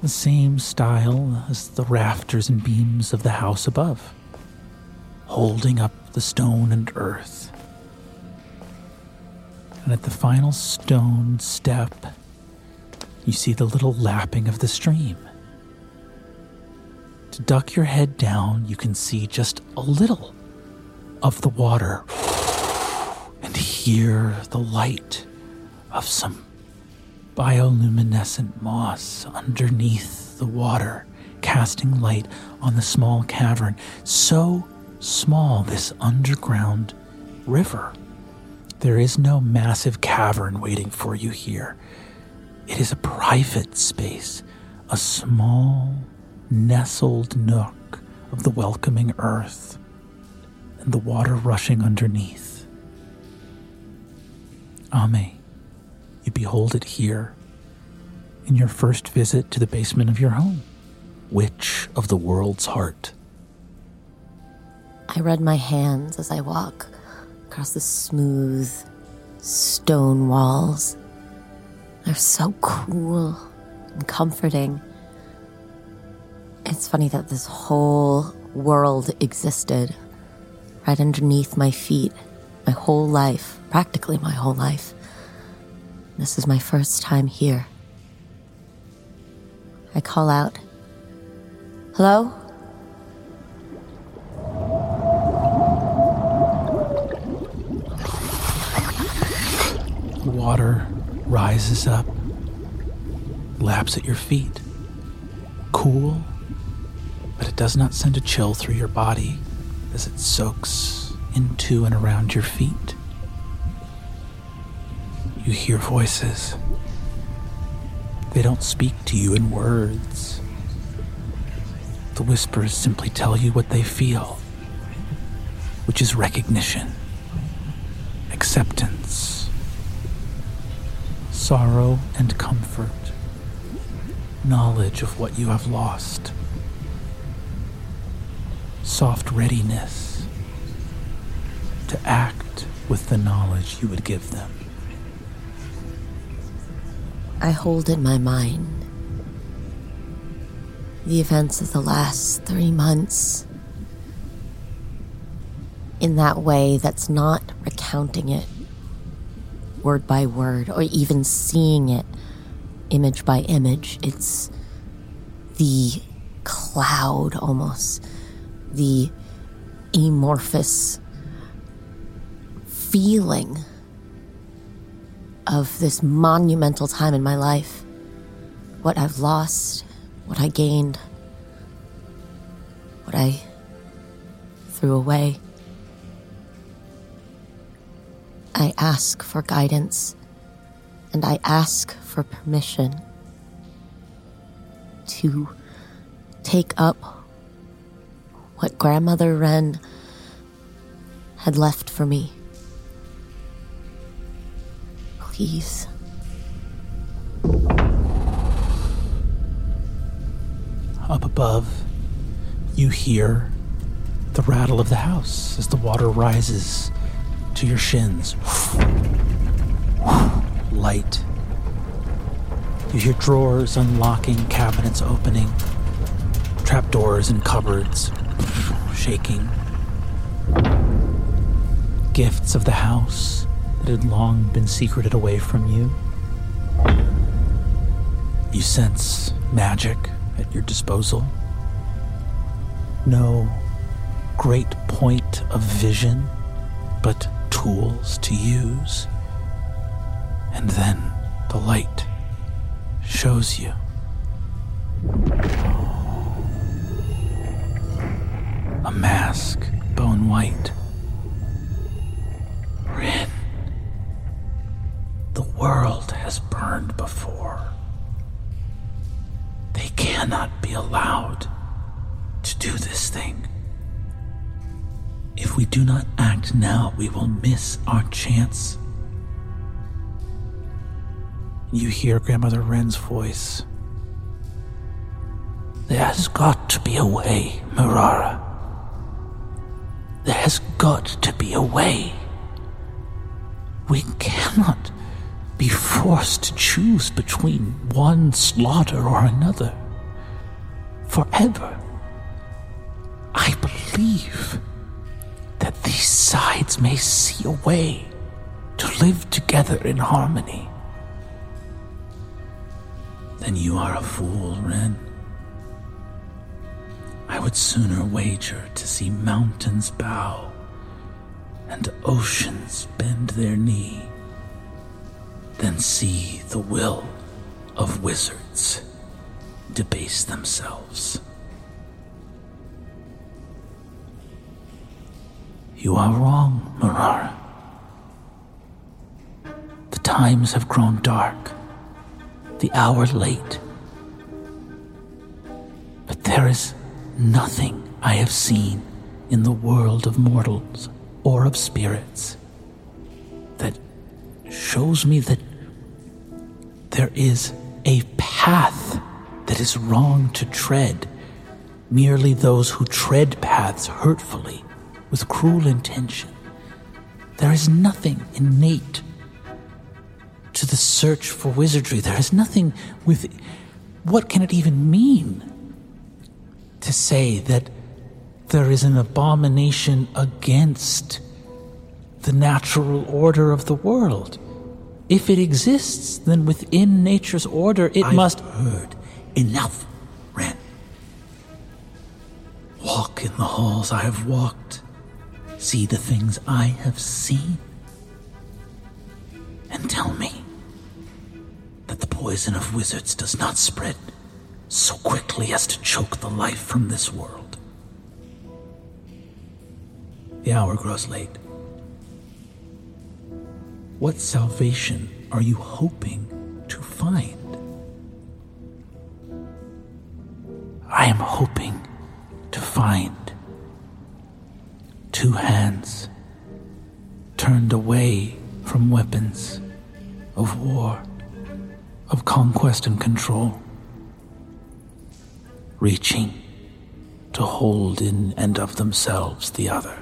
the same style as the rafters and beams of the house above, holding up the stone and earth. And at the final stone step, you see the little lapping of the stream. To duck your head down, you can see just a little of the water and hear the light of some bioluminescent moss underneath the water, casting light on the small cavern. So small, this underground river. There is no massive cavern waiting for you here. It is a private space, a small, nestled nook of the welcoming earth, and the water rushing underneath. Ame, you behold it here in your first visit to the basement of your home, witch of the world's heart. I rub my hands as I walk across the smooth stone walls. They're so cool and comforting. It's funny that this whole world existed right underneath my feet my whole life, practically my whole life. This is my first time here. I call out, Hello? Water rises up, laps at your feet. Cool, but it does not send a chill through your body as it soaks into and around your feet. You hear voices. They don't speak to you in words. The whispers simply tell you what they feel, which is recognition, acceptance, sorrow and comfort, knowledge of what you have lost, soft readiness to act with the knowledge you would give them. I hold in my mind the events of the last three months in that way that's not recounting it word by word or even seeing it image by image. It's the cloud almost, the amorphous feeling of this monumental time in my life. What I've lost, what I gained, what I threw away. I ask for guidance and I ask for permission to take up what Grandmother Wren had left for me. Please. Up above, you hear the rattle of the house as the water rises to your shins. Light. You hear drawers unlocking, cabinets opening, trapdoors and cupboards shaking. Gifts of the house that had long been secreted away from you. You sense magic at your disposal. No great point of vision, but tools to use. And then the light shows you. A mask, bone white. Wren. The world has burned before. They cannot be allowed we do not act now, we will miss our chance. You hear Grandmother Wren's voice. There has got to be a way, Mirara. There has got to be a way. We cannot be forced to choose between one slaughter or another. Forever. I believe these sides may see a way to live together in harmony. Then you are a fool, Wren. I would sooner wager to see mountains bow and oceans bend their knee, then see the will of wizards debase themselves. You are wrong, Marara. The times have grown dark, the hour late. But there is nothing I have seen in the world of mortals or of spirits that shows me that there is a path that is wrong to tread. Merely those who tread paths hurtfully, with cruel intention. There is nothing innate to the search for wizardry. There is nothing with. What can it even mean to say that there is an abomination against the natural order of the world? If it exists, then within nature's order it I've must. heard enough, Wren. Walk in the halls I have walked. See the things I have seen. And tell me that the poison of wizards does not spread so quickly as to choke the life from this world. The hour grows late. What salvation are you hoping to find? I am hoping to find two hands turned away from weapons of war, of conquest and control, reaching to hold in and of themselves the other.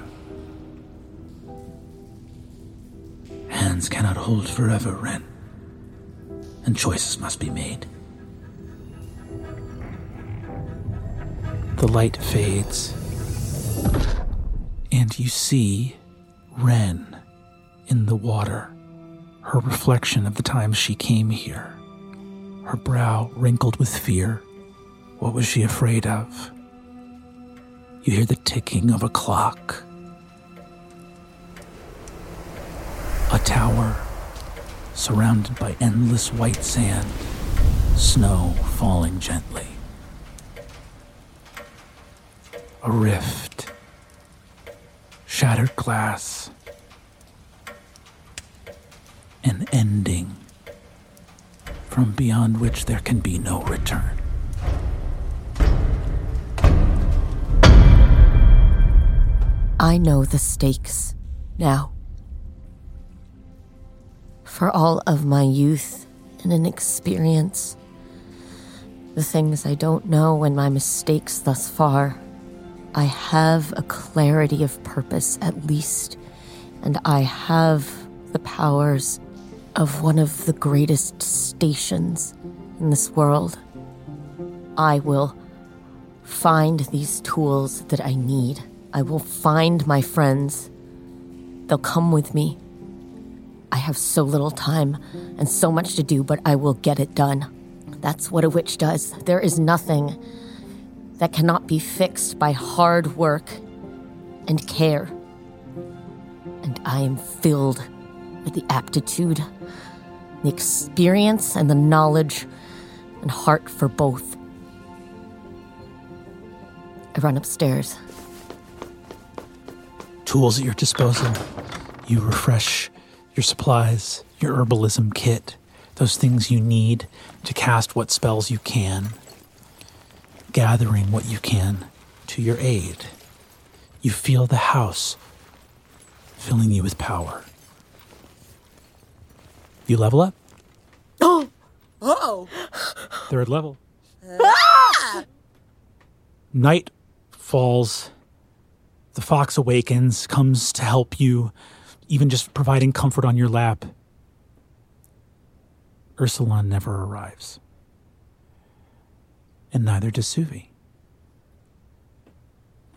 Hands cannot hold forever, Wren, and choices must be made. The light fades, and you see Wren in the water, her reflection of the time she came here, her brow wrinkled with fear. What was she afraid of? You hear the ticking of a clock. A tower surrounded by endless white sand, snow falling gently. A rift, shattered glass, an ending from beyond which there can be no return. I know the stakes now. For all of my youth and inexperience, the things I don't know and my mistakes thus far, I have a clarity of purpose at least, and I have the powers of one of the greatest stations in this world. I will find these tools that I need. I will find my friends. They'll come with me. I have so little time and so much to do, but I will get it done. That's what a witch does. There is nothing that cannot be fixed by hard work and care. And I am filled with the aptitude, the experience, and the knowledge and heart for both. I run upstairs. tools at your disposal. You refresh your supplies, your herbalism kit, those things you need to cast what spells you can, gathering what you can to your aid. You feel the house filling you with power. You level up. Oh! Oh! Third level. Ah! Night falls. The fox awakens, comes to help you, even just providing comfort on your lap. Ursulon never arrives. And neither does Suvi.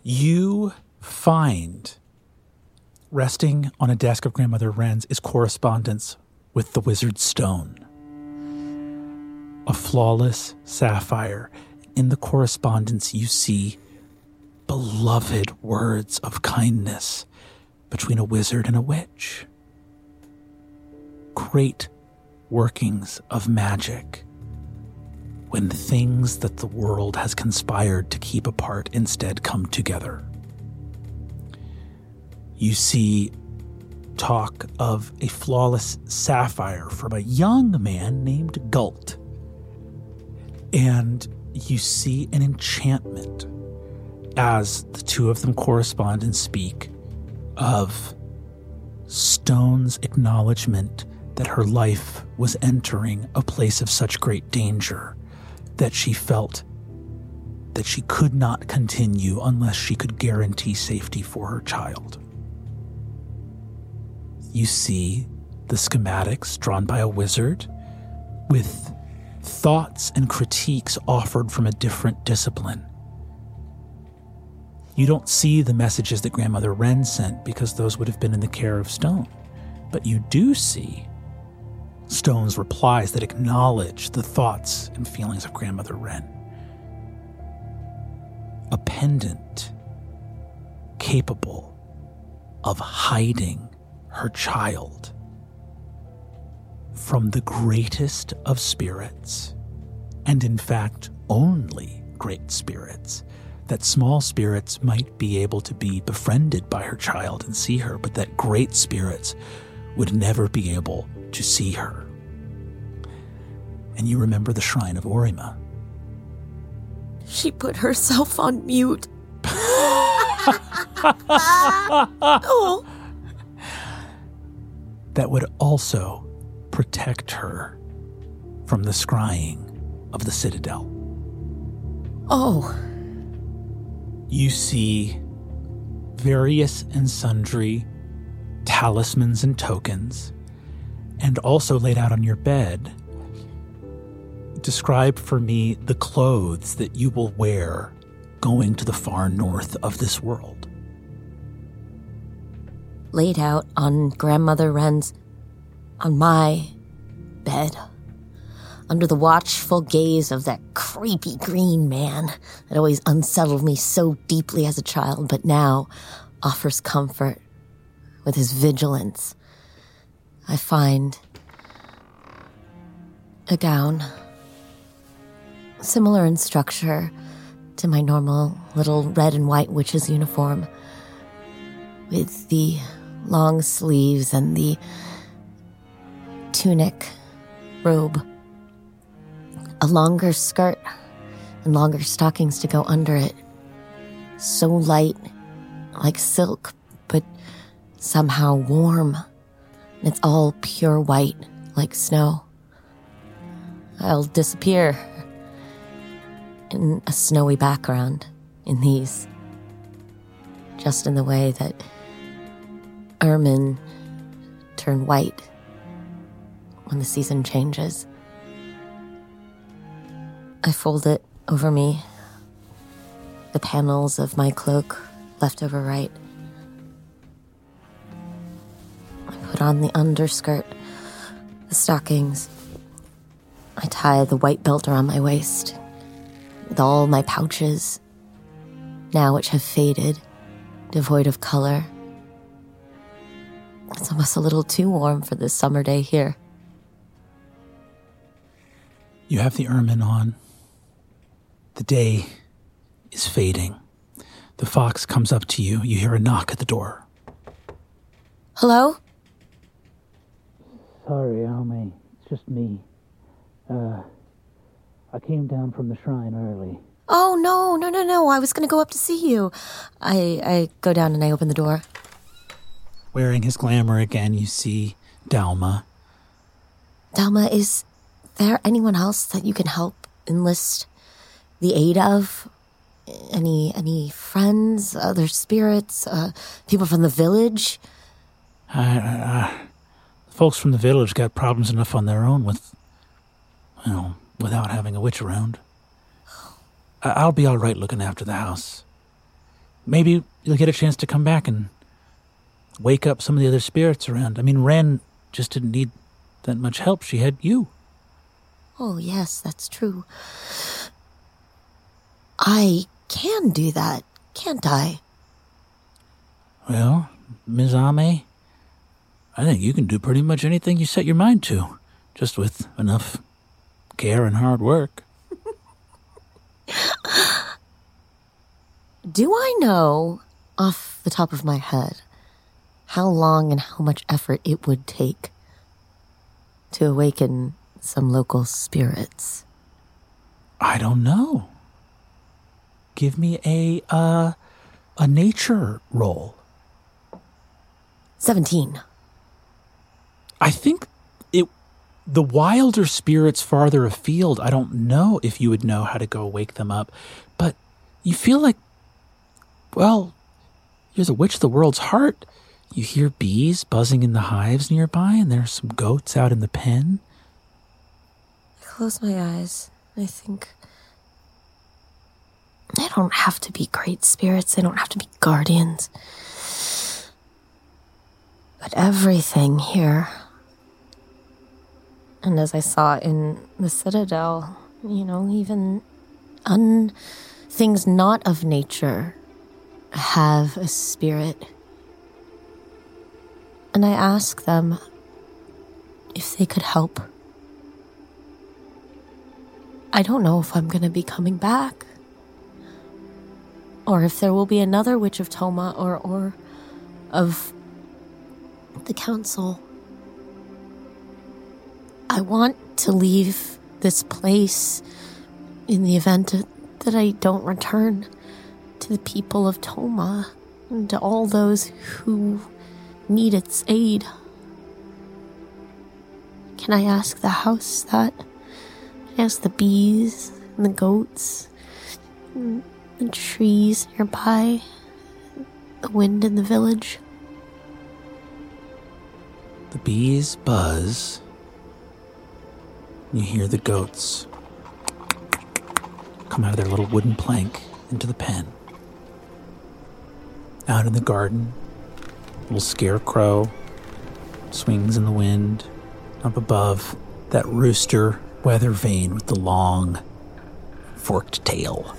You find resting on a desk of Grandmother Wren's is correspondence with the wizard's stone a flawless sapphire. In the correspondence, you see beloved words of kindness between a wizard and a witch. Great workings of magic when things that the world has conspired to keep apart instead come together. You see talk of a flawless sapphire from a young man named Gult. And you see an enchantment as the two of them correspond and speak of Stone's acknowledgement that her life was entering a place of such great danger that she felt that she could not continue unless she could guarantee safety for her child. You see the schematics drawn by a wizard with thoughts and critiques offered from a different discipline. You don't see the messages that Grandmother Wren sent because those would have been in the care of Stone. But you do see Stone's replies that acknowledge the thoughts and feelings of Grandmother Wren. A pendant capable of hiding her child from the greatest of spirits, and in fact, only great spirits. That small spirits might be able to be befriended by her child and see her, but that great spirits would never be able to see her. And you remember the shrine of Orima. She put herself on mute. oh. That would also protect her from the scrying of the Citadel. Oh. You see various and sundry talismans and tokens, and also laid out on your bed. Describe for me the clothes that you will wear going to the far north of this world. Laid out on Grandmother Wren's, on my bed, under the watchful gaze of that creepy green man that always unsettled me so deeply as a child, but now offers comfort with his vigilance. I find a gown, similar in structure to my normal little red and white witch's uniform, with the long sleeves and the tunic robe, a longer skirt and longer stockings to go under it. So light, like silk, but somehow warm. It's all pure white, like snow. I'll disappear in a snowy background in these. Just in the way that ermine turn white when the season changes. I fold it over me, the panels of my cloak left over right. On the underskirt, the stockings. I tie the white belt around my waist with all my pouches, now which have faded, devoid of color. It's almost a little too warm for this summer day here. You have the ermine on. The day is fading. The fox comes up to you. You hear a knock at the door. Hello? Sorry, Ame. It's just me. Uh, I came down from the shrine early. Oh, no, no, no, no. I was going to go up to see you. I, I go down and I open the door. Wearing his glamour again, you see Dalma. Dalma, is there anyone else that you can help enlist the aid of? Any any friends, other spirits, uh, people from the village? I, I, folks from the village got problems enough on their own with, well, without having a witch around. I, I'll be all right looking after the house. Maybe you'll get a chance to come back and wake up some of the other spirits around. I mean, Wren just didn't need that much help. She had you. Oh, yes, that's true. I can do that, can't I? Well, Ms. Ame, I think you can do pretty much anything you set your mind to, just with enough care and hard work. Do I know off the top of my head how long and how much effort it would take to awaken some local spirits? I don't know. Give me a uh a nature roll. 17. I think it the wilder spirits farther afield, I don't know if you would know how to go wake them up, but you feel like well, you're the witch of the world's heart. You hear bees buzzing in the hives nearby, and there's some goats out in the pen. I close my eyes. and I think they don't have to be great spirits, they don't have to be guardians. But everything here, and as I saw in the Citadel, you know, even un things not of nature have a spirit. And I ask them if they could help. I don't know if I'm going to be coming back. Or if there will be another Witch of Toma or, or of the Council. I want to leave this place in the event that I don't return to the people of Toma and to all those who need its aid. Can I ask the house that? Can I ask the bees and the goats, and the trees nearby, the wind in the village? The bees buzz. You hear the goats come out of their little wooden plank into the pen. Out in the garden, little scarecrow swings in the wind. Up above, that rooster weather vane with the long, forked tail.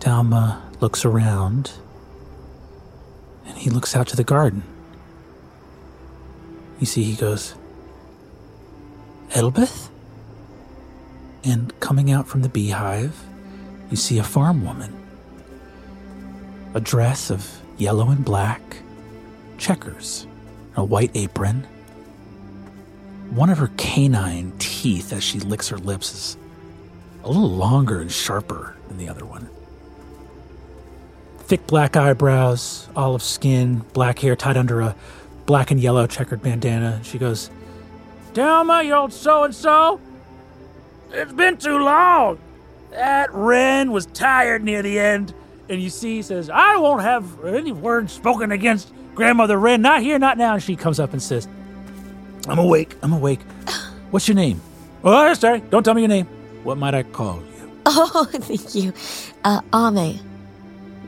Dalma looks around and he looks out to the garden. You see, he goes, Elbeth? And coming out from the beehive, you see a farm woman. A dress of yellow and black, checkers, a white apron. One of her canine teeth as she licks her lips is a little longer and sharper than the other one. Thick black eyebrows, olive skin, black hair tied under a black and yellow checkered bandana. She goes, Dalma, you old so and so. It's been too long. That Wren was tired near the end. And you see, he says, I won't have any words spoken against Grandmother Wren. Not here, not now. And she comes up and says, I'm awake. I'm awake. What's your name? Oh, sorry. Don't tell me your name. What might I call you? Oh, thank you. Uh, Ame,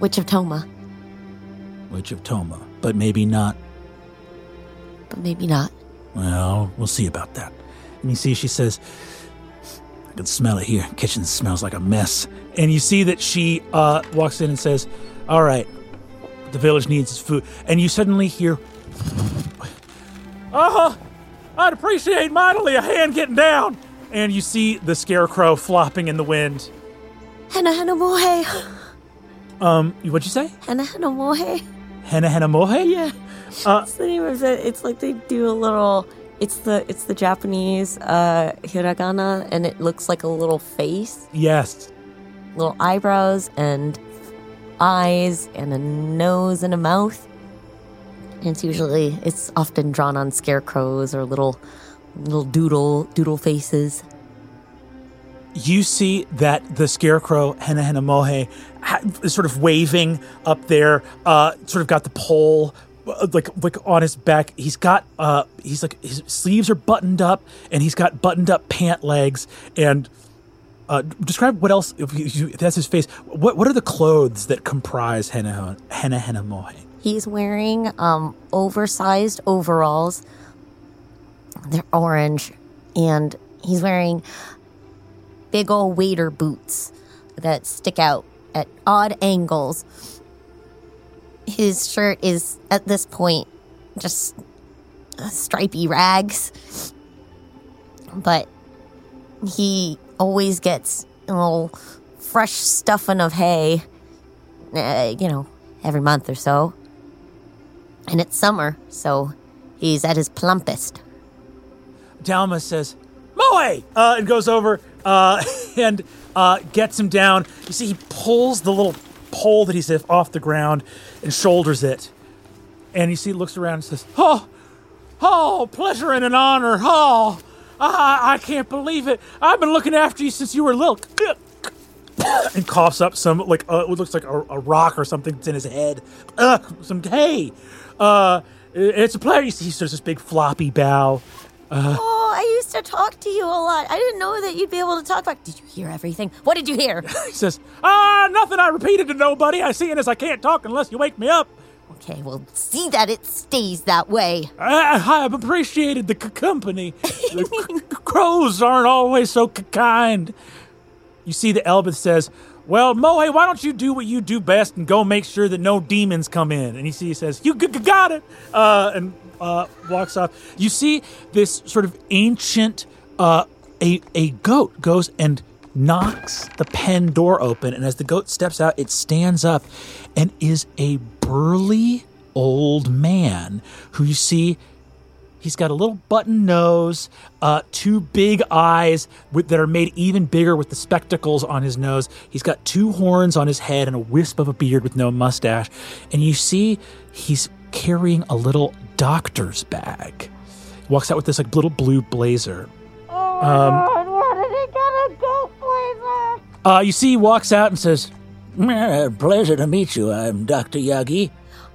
Witch of Toma, Witch of Toma. But maybe not. but maybe not. Well, we'll see about that. And you see, she says, I can smell it here. Kitchen smells like a mess. And you see that she uh, walks in and says, All right, the village needs its food. And you suddenly hear, Uh huh, I'd appreciate mightily a hand getting down. And you see the scarecrow flopping in the wind. Henna henna mohe. Um, what'd you say? Henna henna mohe. Henna henna mohe? Yeah. Uh, It's the name of it. It's like they do a little. It's the it's the Japanese uh, hiragana, and it looks like a little face, Yes. little eyebrows, and eyes, and a nose and a mouth. And it's usually it's often drawn on scarecrows or little little doodle doodle faces. you see that the scarecrow Henna Henna Mohe ha- is sort of waving up there, uh, sort of got the pole like like on his back. He's got uh, he's like his sleeves are buttoned up, and he's got buttoned up pant legs. And uh, describe what else? If, you, if that's his face, what what are the clothes that comprise Henna Henna Henna Mohe? He's wearing um, oversized overalls. They're orange, and he's wearing big old waiter boots that stick out at odd angles. His shirt is at this point just stripy rags. But he always gets a little fresh stuffing of hay, uh, you know, every month or so. And it's summer, so he's at his plumpest. Dalma says, Moe! Uh, and goes over uh, and uh, gets him down. You see, he pulls the little pole that he's off the ground and shoulders it. And you see, looks around and says, Oh, oh, pleasure and an honor. Oh, I, I can't believe it. I've been looking after you since you were little. and coughs up some, like, uh, it looks like a, a rock or something that's in his head. Ugh, some hay. Uh, it's a pleasure. He does this big floppy bow. Oh, I used to talk to you a lot. I didn't know that you'd be able to talk back. Did you hear everything? What did you hear? He says, Ah, nothing I repeated to nobody. I see it as I can't talk unless you wake me up. okay, well, see that it stays that way. I, I've appreciated the c- company. The c- crows aren't always so c- kind. You see, the Elbeth says, Well, Moe, why don't you do what you do best and go make sure that no demons come in? And you see, he says, You g- got it. Uh, and uh, walks off. You see this sort of ancient, uh, a, a goat goes and knocks the pen door open. And as the goat steps out, it stands up and is a burly old man who you see He's got a little button nose, uh, two big eyes with, that are made even bigger with the spectacles on his nose. He's got two horns on his head and a wisp of a beard with no mustache. And you see he's carrying a little doctor's bag. He walks out with this like little blue blazer. Oh, where did he get a blue blazer? Uh, you see, he walks out and says, pleasure to meet you. I'm Dr. Yagi.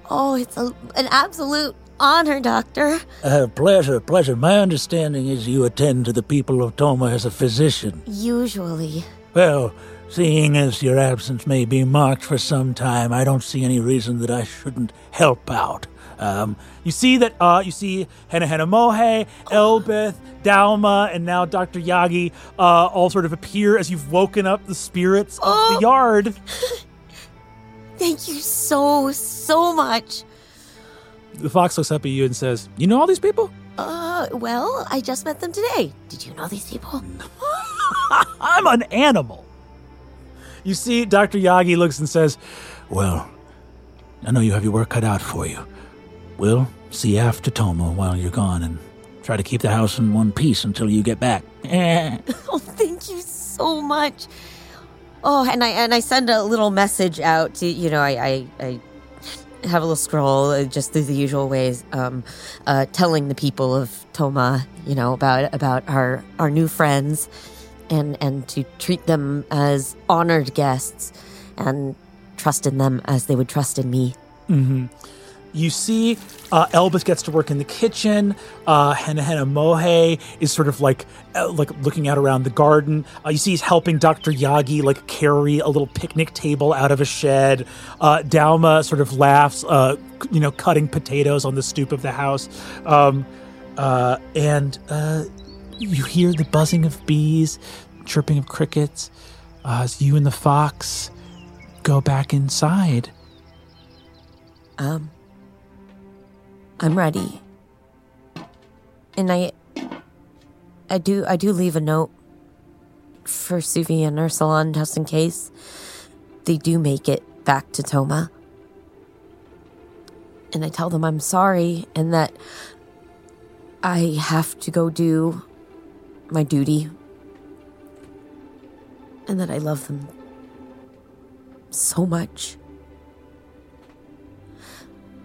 Oh, it's a, an absolute honor, Doctor. Uh, pleasure, pleasure. My understanding is you attend to the people of Toma as a physician. Usually. Well, seeing as your absence may be marked for some time, I don't see any reason that I shouldn't help out. Um, You see that uh, you see Henna Henna Mohe, Elbeth, Dalma, and now Dr. Yagi uh, all sort of appear as you've woken up the spirits of Oh. the yard. Thank you so, so much. The fox looks up at you and says, You know all these people? Uh, well, I just met them today. Did you know these people? I'm an animal. You see, Dr. Yagi looks and says, well, I know you have your work cut out for you. We'll see after Toma while you're gone and try to keep the house in one piece until you get back. Oh, thank you so much. Oh, and I and I send a little message out to you know I I, I have a little scroll uh, just through the usual ways, um, uh, telling the people of Toma you know about about our our new friends, and and to treat them as honored guests, and trust in them as they would trust in me. You see, uh, Elbeth gets to work in the kitchen. Uh, Henna Henna Mohe is sort of like uh, like looking out around the garden. Uh, you see, he's helping Dr. Yagi like carry a little picnic table out of a shed. Uh, Dalma sort of laughs, uh, you know, cutting potatoes on the stoop of the house. Um, uh, and uh, you hear the buzzing of bees, chirping of crickets. Uh, as you and the fox go back inside. Um, I'm ready. And I, I do, I do leave a note for Suvi and Ursulon just in case they do make it back to Toma. And I tell them I'm sorry and that I have to go do my duty. And that I love them so much.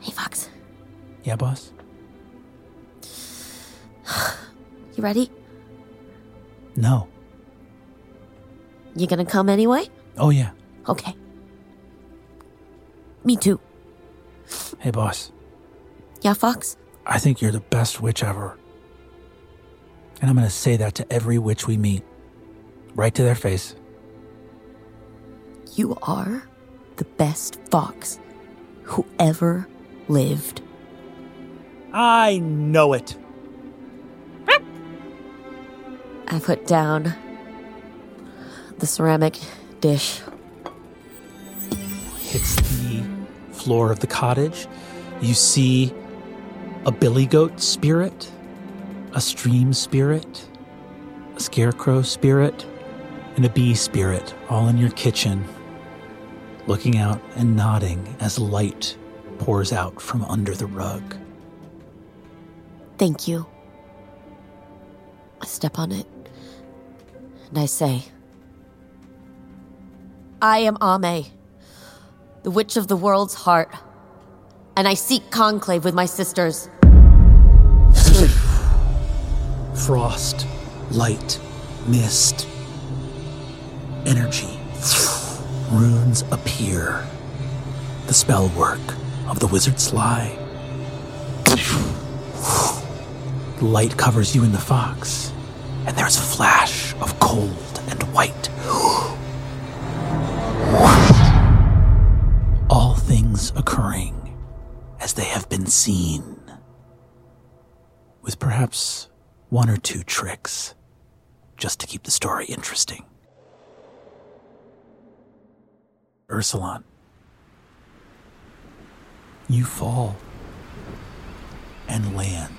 Hey, Fox. Yeah, boss. You ready? No. You gonna come anyway? Oh yeah. Okay. Me too. Hey, boss. Yeah, Fox? I think you're the best witch ever. And I'm going to say that to every witch we meet, right to their face. You are the best fox who ever lived. I know it. I put down the ceramic dish. Hits the floor of the cottage, you see a billy goat spirit, a stream spirit, a scarecrow spirit, and a bee spirit all in your kitchen, looking out and nodding as light pours out from under the rug. Thank you. I step on it, and I say, I am Ame, the witch of the world's heart, and I seek conclave with my sisters. Frost, light, mist, energy. Runes appear. The spell work of the wizard's lie. The light covers you and the fox, and there's a flash of cold and white. All things occurring as they have been seen, with perhaps one or two tricks just to keep the story interesting. Ursulon, you fall and land.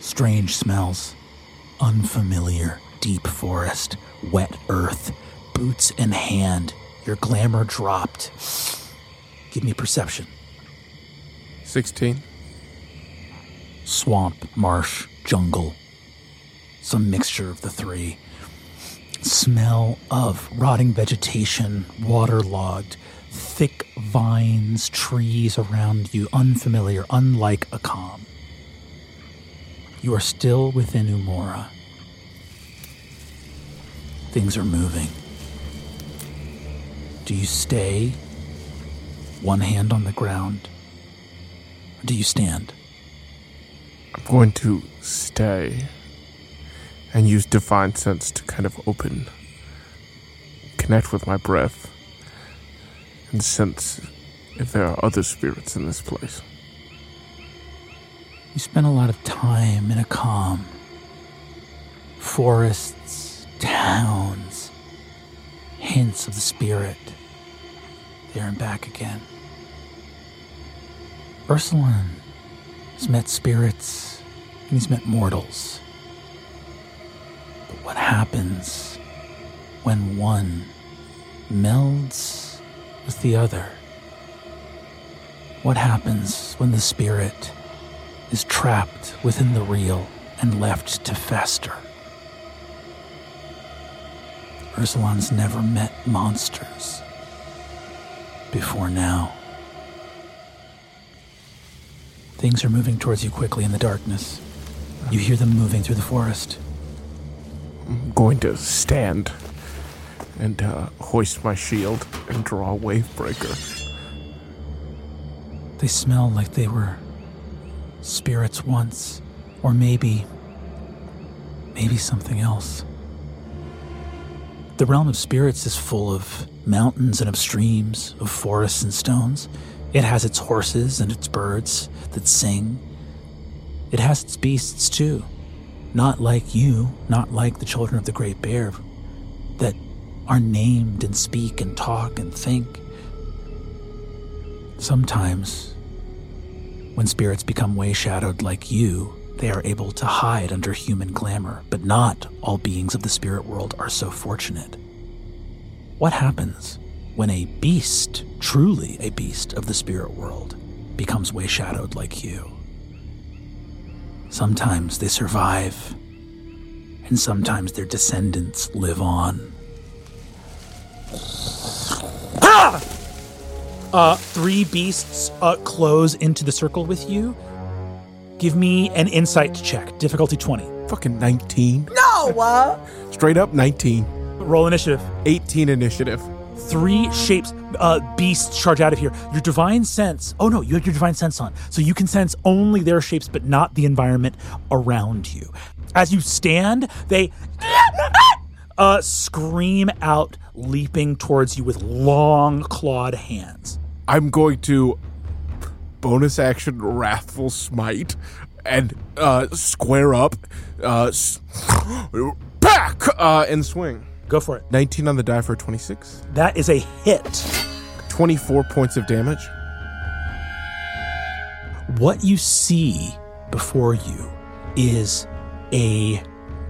Strange smells, unfamiliar, deep forest, wet earth, boots in hand, your glamour dropped. Give me perception. 16. swamp, marsh, jungle, some mixture of the three. Smell of rotting vegetation, waterlogged, thick vines, trees around you, unfamiliar, unlike a calm. You are still within Umora. Things are moving. Do you stay, one hand on the ground, or do you stand? I'm going to stay and use divine sense to kind of open, connect with my breath, and sense if there are other spirits in this place. You spend a lot of time in a calm. Forests, towns, hints of the spirit. There and back again. Ursulon has met spirits and he's met mortals. But what happens when one melds with the other? What happens when the spirit is trapped within the real and left to fester? Ursulon's never met monsters before now. Things are moving towards you quickly in the darkness. You hear them moving through the forest. I'm going to stand and uh, hoist my shield and draw a Wavebreaker. They smell like they were spirits once, or maybe, maybe something else. The realm of spirits is full of mountains and of streams, of forests and stones. It has its horses and its birds that sing. It has its beasts too. Not like you, not like the children of the Great Bear, that are named and speak and talk and think. Sometimes, when spirits become way shadowed like you, they are able to hide under human glamour, but not all beings of the spirit world are so fortunate. What happens when a beast, truly a beast of the spirit world, becomes way shadowed like you? Sometimes they survive, and sometimes their descendants live on. Uh, three beasts uh, close into the circle with you. Give me an insight check, difficulty 20. Fucking 19. No! Uh... Straight up 19. Roll initiative. 18 initiative. Three shapes, uh, beasts charge out of here. Your divine sense. Oh no, you have your divine sense on. So you can sense only their shapes, but not the environment around you. As you stand, they uh, scream out, leaping towards you with long clawed hands. I'm going to bonus action wrathful smite and uh, square up, uh, back, uh, and swing. Go for it. 19 on the die for 26. That is a hit. 24 points of damage. What you see before you is a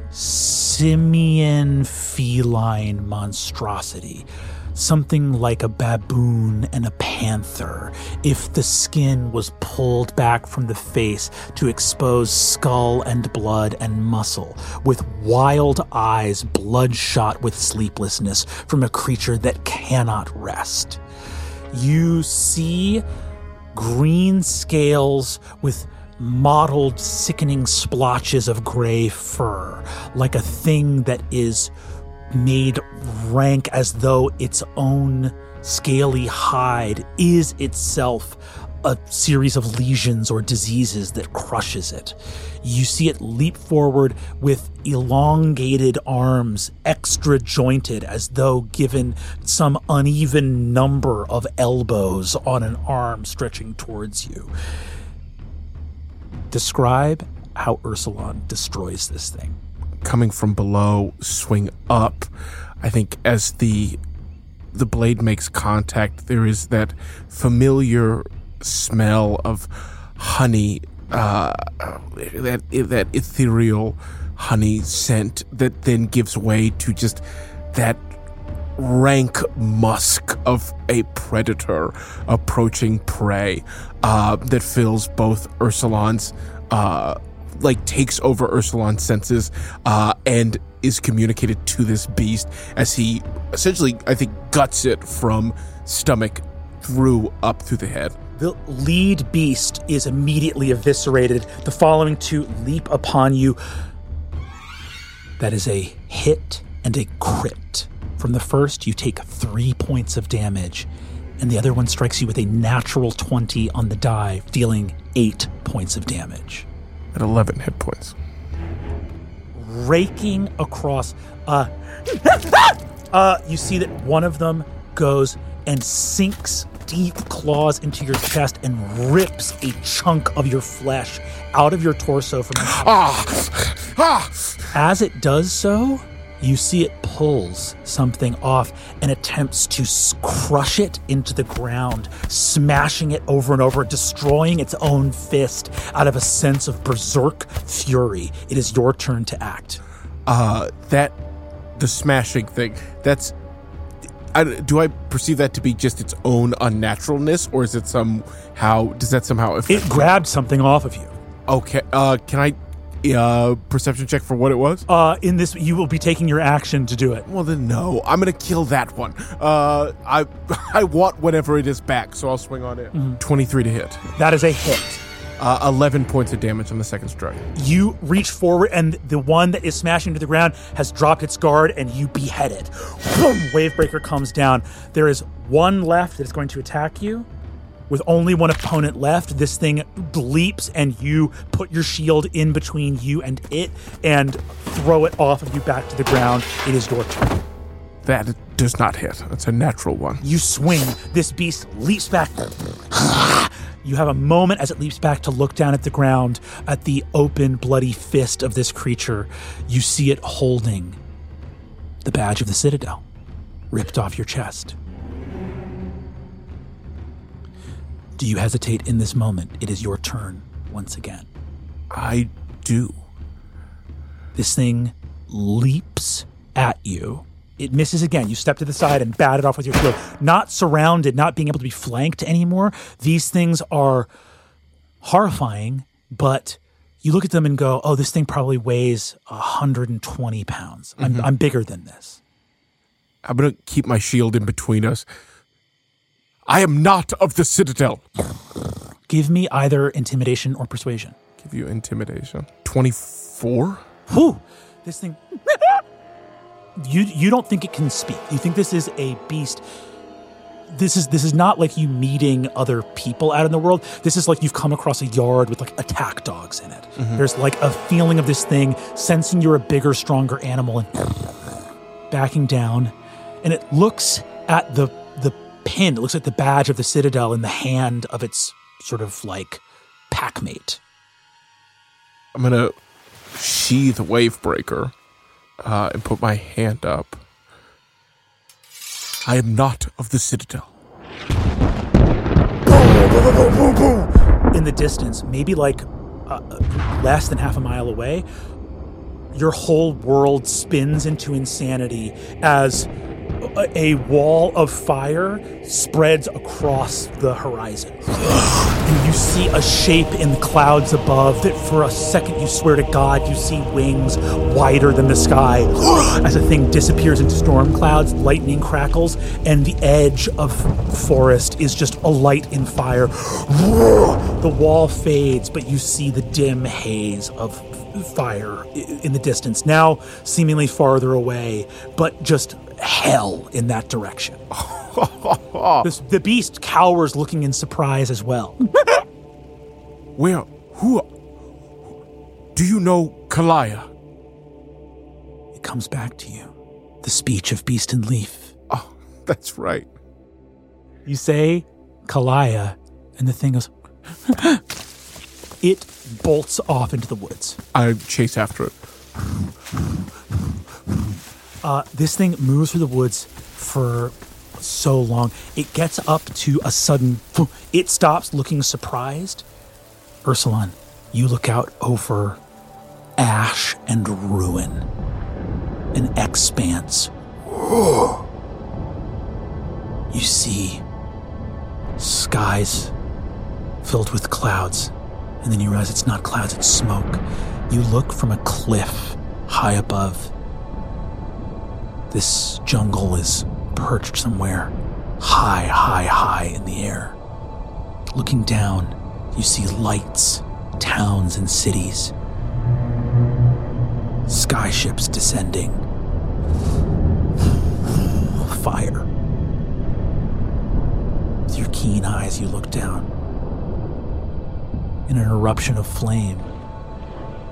simian feline monstrosity. Something like a baboon and a panther, if the skin was pulled back from the face to expose skull and blood and muscle, with wild eyes bloodshot with sleeplessness from a creature that cannot rest. You see green scales with mottled, sickening splotches of gray fur, like a thing that is made rank as though its own scaly hide is itself a series of lesions or diseases that crushes it. You see it leap forward with elongated arms, extra jointed, as though given some uneven number of elbows on an arm stretching towards you. Describe how Ursulon destroys this thing. Coming from below swing up. I think as the the blade makes contact there is that familiar smell of honey uh that that ethereal honey scent that then gives way to just that rank musk of a predator approaching prey uh, that fills both Ursulon's uh, like takes over Ursulon's senses uh, and is communicated to this beast as he essentially I think guts it from stomach through up through the head. The lead beast is immediately eviscerated. The following two leap upon you. That is a hit and a crit. From the first, you take three points of damage, and the other one strikes you with a natural 20 on the die, dealing eight points of damage. At 11 hit points. raking across. Uh, uh, you see that one of them goes and sinks deep claws into your chest and rips a chunk of your flesh out of your torso from. Ah! Ah! As it does so, you see it pulls something off and attempts to crush it into the ground, smashing it over and over, destroying its own fist out of a sense of berserk fury. It is your turn to act. uh, that the smashing thing that's I, do I perceive that to be just its own unnaturalness, or is it somehow does that somehow It grabbed something off of you. okay, uh, can I uh, perception check for what it was? Uh, in this, you will be taking your action to do it. Well then, no. I'm gonna kill that one. Uh, I I want whatever it is back, so I'll swing on it. Twenty-three to hit. That is a hit. Uh, Eleven points of damage on the second strike. You reach forward, and the one that is smashing to the ground has dropped its guard, and you behead it. Boom! Wavebreaker comes down. There is one left that is going to attack you. With only one opponent left, this thing leaps, and you put your shield in between you and it, and throw it off of you back to the ground. It is your turn. That does not hit. That's a natural one. You swing. This beast leaps back. You have a moment as it leaps back to look down at the ground at the open, bloody fist of this creature. You see it holding the badge of the Citadel, ripped off your chest. Do you hesitate in this moment? It is your turn once again. I do. This thing leaps at you. It misses again. You step to the side and bat it off with your shield. Not surrounded, not being able to be flanked anymore. These things are horrifying, but you look at them and go, oh, this thing probably weighs 120 pounds. I'm, mm-hmm. I'm bigger than this. I'm gonna keep my shield in between us. I am not of the Citadel. Give me either intimidation or persuasion. Give you intimidation. Twenty-four. Whew, this thing. you you don't think it can speak. You think this is a beast. This is this is not like you meeting other people out in the world. This is like you've come across a yard with like attack dogs in it. Mm-hmm. There's like a feeling of this thing sensing you're a bigger, stronger animal and backing down, and it looks at the the pin. It looks like the badge of the citadel in the hand of its sort of like packmate I'm gonna sheathe Wavebreaker uh, and put my hand up. I am not of the Citadel. in the distance, maybe like uh, less than half a mile away, your whole world spins into insanity as a, a wall of fire spreads across the horizon. And you see a shape in the clouds above that for a second you swear to God you see wings wider than the sky. As the thing disappears into storm clouds, lightning crackles, and the edge of forest is just alight in fire. The wall fades, but you see the dim haze of fire in the distance, now seemingly farther away, but just hell in that direction. This, the beast cowers looking in surprise as well. Where? Who? Do you know Kalaya? It comes back to you. The speech of Beast and Leaf. Oh, that's right. You say Kalaya, and the thing goes. it bolts off into the woods. I chase after it. Uh, this thing moves through the woods for so long. It gets up to a sudden. It stops looking surprised. Ursulon, you look out over ash and ruin, an expanse. You see skies filled with clouds, and then you realize it's not clouds, it's smoke. You look from a cliff high above. This jungle is perched somewhere high, high, high in the air. Looking down, you see lights, towns, and cities. Skyships descending. Fire. With your keen eyes, you look down. In an eruption of flame,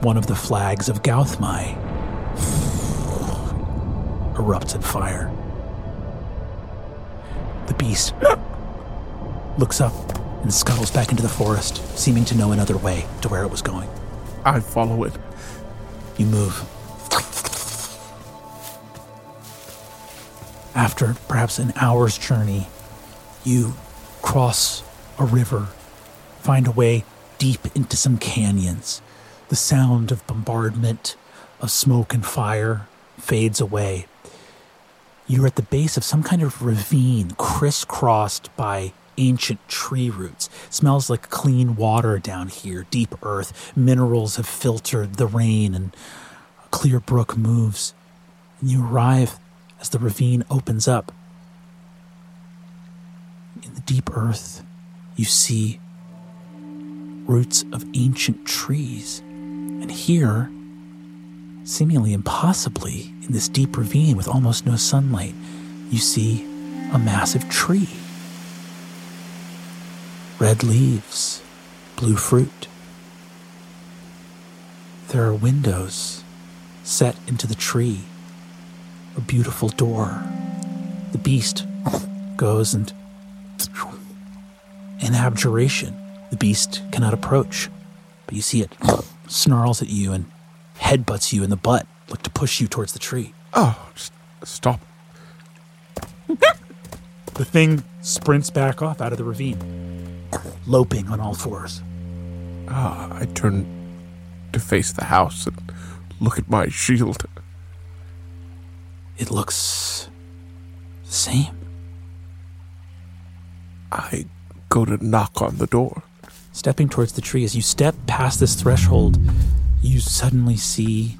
one of the flags of Gauthmai erupts in fire. The beast looks up and scuttles back into the forest, seeming to know another way to where it was going. I follow it. You move. After perhaps an hour's journey, you cross a river, find a way deep into some canyons. The sound of bombardment, of smoke and fire fades away. You're at the base of some kind of ravine crisscrossed by ancient tree roots. smells like clean water down here, deep earth. Minerals have filtered the rain and a clear brook moves. And you arrive as the ravine opens up. In the deep earth, you see roots of ancient trees. And here, seemingly impossibly, in this deep ravine with almost no sunlight, you see a massive tree. Red leaves, blue fruit. There are windows set into the tree, a beautiful door. The beast goes and, in abjuration, the beast cannot approach, but you see it snarls at you and headbutts you in the butt, like to push you towards the tree. Oh, just stop. The thing sprints back off out of the ravine, loping on all fours. Ah, I turn to face the house and look at my shield. It looks the same. I go to knock on the door. Stepping towards the tree, as you step past this threshold, you suddenly see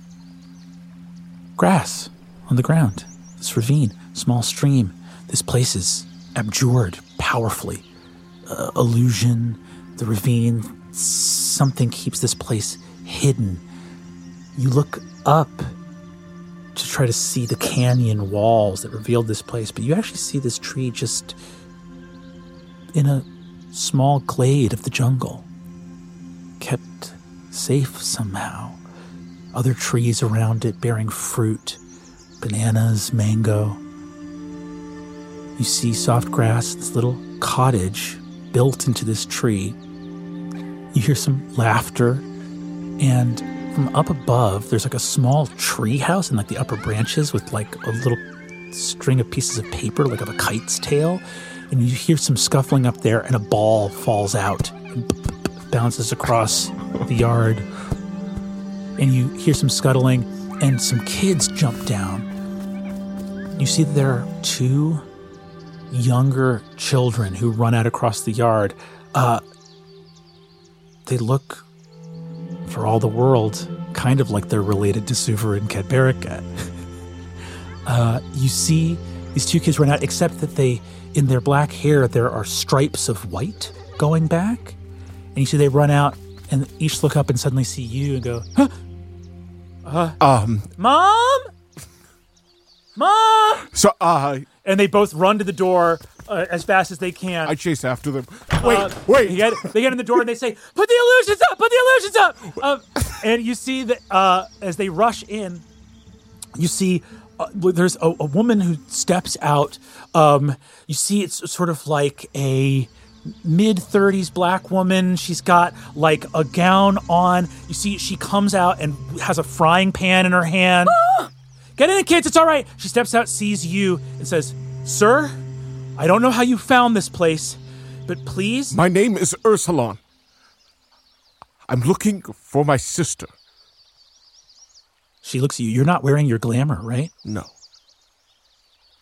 grass on the ground. This ravine, small stream. This place is abjured powerfully. Uh, illusion, the ravine, something keeps this place hidden. You look up to try to see the canyon walls that revealed this place, but you actually see this tree just in a small glade of the jungle, kept safe somehow. Other trees around it bearing fruit, bananas, mango. You see soft grass, this little cottage built into this tree. You hear some laughter And from up above, there's like a small tree house in like the upper branches with like a little string of pieces of paper, like of a kite's tail. And you hear some scuffling up there, and a ball falls out and bounces across the yard. And you hear some scuttling, and some kids jump down. You see that there are two younger children who run out across the yard. Uh, they look, for all the world, kind of like they're related to Suver and Cadberica. uh, you see these two kids run out, except that they, in their black hair, there are stripes of white going back. And you see they run out and each look up and suddenly see you and go, huh? Um, Mom? Mom? so uh, And they both run to the door uh, as fast as they can. I chase after them. Wait, Uh, wait. They get, they get in the door and they say, "Put the illusions up! Put the illusions up!" Uh, and you see that uh, as they rush in, you see uh, there's a, a woman who steps out. Um, you see it's sort of like a mid 30s black woman. She's got like a gown on. You see she comes out and has a frying pan in her hand. Get in, kids. It's all right. She steps out, sees you, and says, "Sir, I don't know how you found this place, but please." My name is Ursulon. I'm looking for my sister. She looks at you. You're not wearing your glamour, right? No.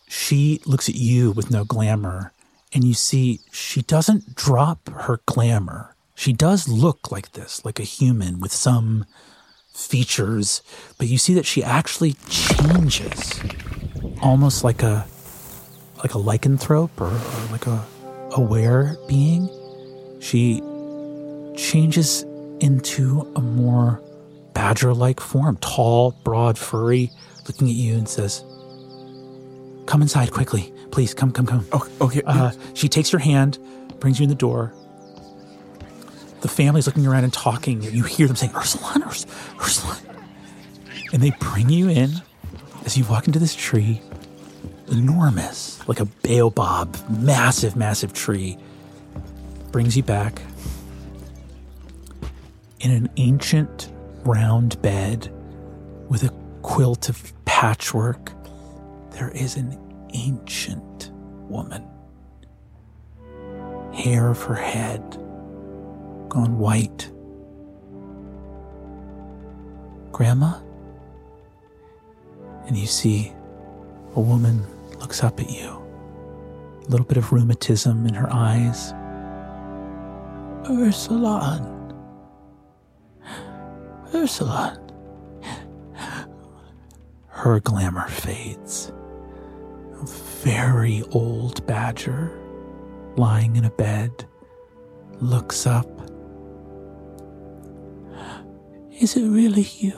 She looks at you with no glamour, and you see she doesn't drop her glamour. She does look like this, like a human with some features, but you see that she actually changes, almost like a like a lycanthrope or, or like a aware being. She changes into a more badger like form, tall, broad, furry, looking at you and says, Come inside quickly. Please, come, come, come. Okay. okay. Uh, she takes your hand, brings you in the door. The family's looking around and talking. You hear them saying, Ursulon, Urs- Ursulon. And they bring you in as you walk into this tree, enormous, like a baobab, massive, massive tree. Brings you back in an ancient round bed with a quilt of patchwork. There is an ancient woman. Hair of her head gone white. Grandma? And you see a woman looks up at you. A little bit of rheumatism in her eyes. Ursulon. Ursula. Her glamour fades. A very old badger lying in a bed looks up. Is it really you?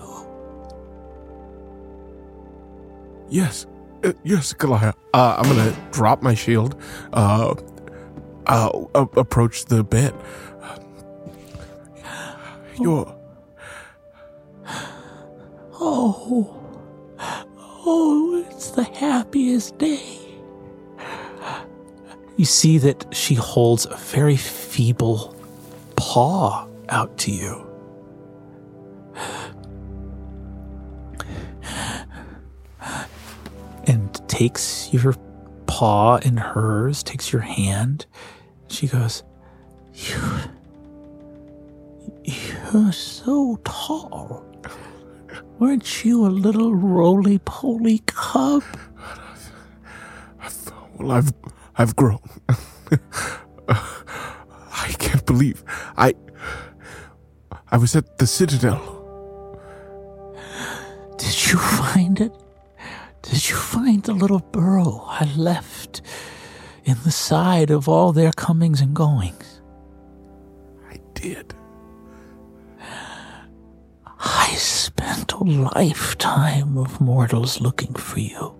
Yes. Uh, yes, Goliath. Uh, I'm gonna drop my shield. Uh, uh, a- approach the bed. You're. Oh, oh, the happiest day. You see that she holds a very feeble paw out to you. And takes your paw in hers, takes your hand. She goes, You. You're so tall. Weren't you a little roly poly cub? Well, I've I've grown. I can't believe I I was at the Citadel. Did you find it? Did you find the little burrow I left in the side of all their comings and goings? I did. I spent a lifetime of mortals looking for you.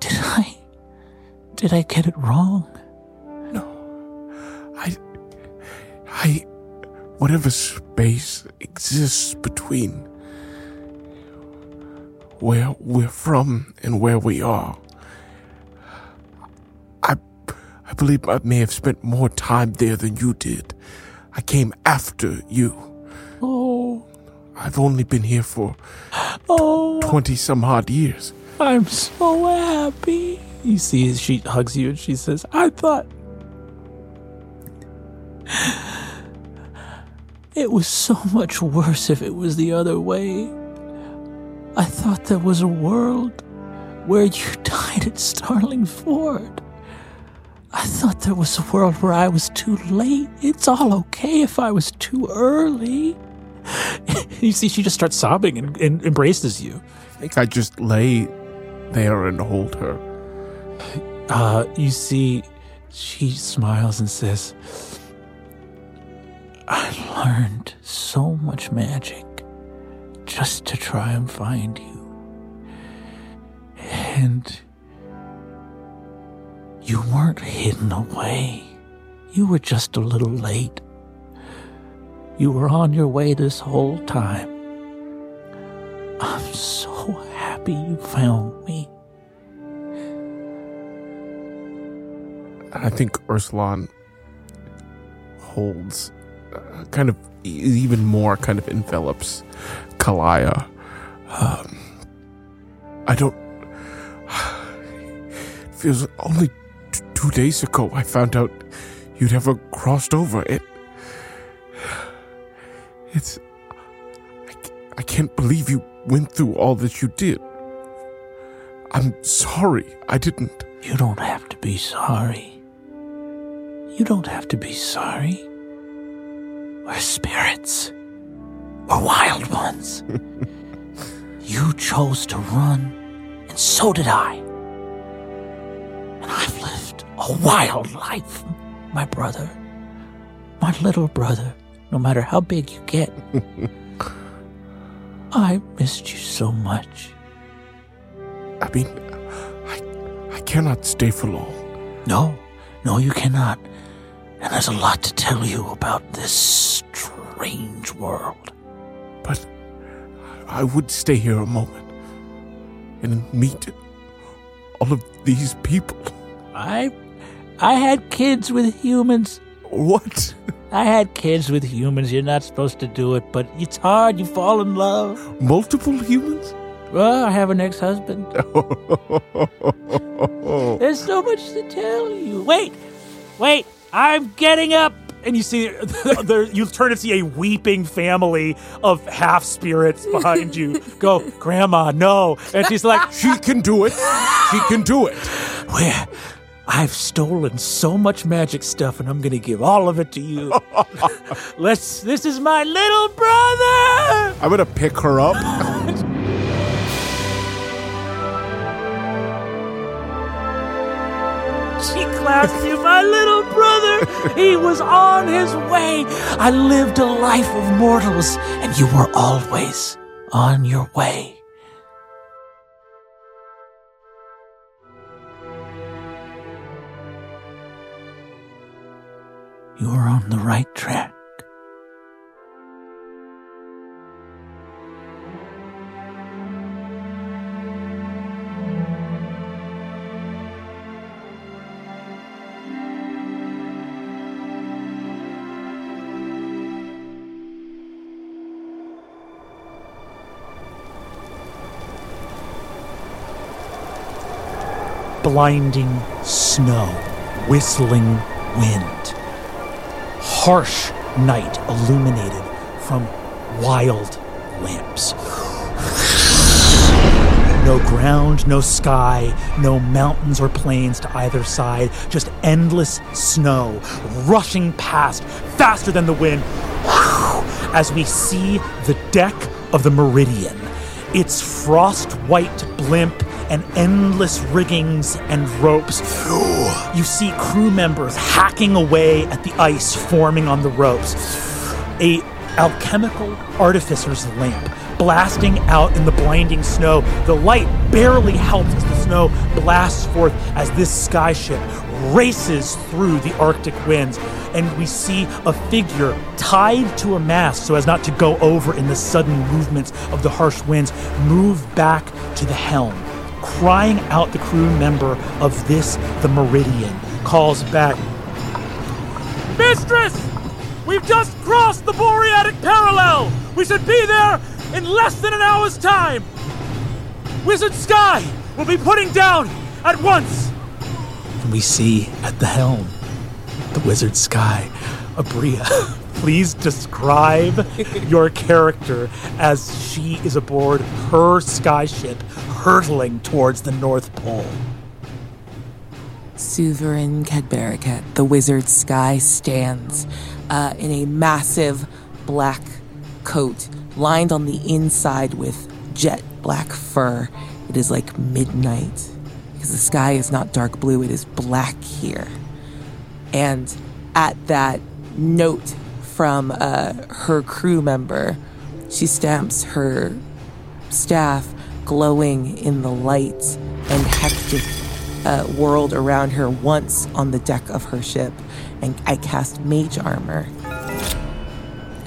Did I. Did I get it wrong? No. I I whatever space exists between where we're from and where we are. I I believe I may have spent more time there than you did. I came after you. Oh. I've only been here for Oh, 20 some odd years. I'm so happy. You see, she hugs you and she says, I thought. It was so much worse if it was the other way. I thought there was a world where you died at Starling Ford. I thought there was a world where I was too late. It's all okay if I was too early. you see, she just starts sobbing and, and embraces you. I think I just lay there and hold her. Uh, you see, she smiles and says, I learned so much magic just to try and find you. And you weren't hidden away. You were just a little late. You were on your way this whole time. I'm so happy you found me. I think Ursulon holds, uh, kind of even more, kind of envelops Kalaya. Um, I don't. feels only t- two days ago I found out you'd ever crossed over. It. It's. I, I can't believe you went through all that you did. I'm sorry. I didn't. You don't have to be sorry. You don't have to be sorry. We're spirits. We're wild ones. you chose to run, and so did I. And I've lived a wild life, my brother. My little brother, no matter how big you get. I missed you so much. I mean, I, I cannot stay for long. No, no, you cannot. And there's a lot to tell you about this strange world. But I would stay here a moment and meet all of these people. I, I had kids with humans. What? I had kids with humans. You're not supposed to do it, but it's hard. You fall in love. Multiple humans? Well, I have an ex-husband. There's so much to tell you. Wait, wait. I'm getting up. And you see, there, you turn to see a weeping family of half spirits behind you. Go, Grandma, no. And she's like, she can do it. She can do it. Where? I've stolen so much magic stuff, and I'm gonna give all of it to you. Let's. This is my little brother. I'm gonna pick her up. She clasped you, my little brother. He was on his way. I lived a life of mortals, and you were always on your way. You were on the right track. blinding snow, whistling wind, harsh night illuminated from wild lamps. No ground, no sky, no mountains or plains to either side, just endless snow rushing past faster than the wind as we see the deck of the Meridian, its frost white blimp and endless riggings and ropes. You see crew members hacking away at the ice forming on the ropes. A alchemical artificer's lamp blasting out in the blinding snow. The light barely helps as the snow blasts forth as this skyship races through the Arctic winds. And we see a figure tied to a mast so as not to go over in the sudden movements of the harsh winds move back to the helm crying out the crew member of this, the Meridian, calls back Mistress! We've just crossed the Boreatic parallel! We should be there in less than an hour's time. Wizard Sky will be putting down at once. And we see at the helm the Wizard Sky, Aabria. Please describe your character as she is aboard her skyship hurtling towards the North Pole. Suverin Cadbaracat, the wizard sky, stands uh, in a massive black coat lined on the inside with jet black fur. It is like midnight because the sky is not dark blue, it is black here. And at that note from uh, her crew member, she stamps her staff glowing in the lights and hectic uh, world around her once on the deck of her ship, and I cast mage armor.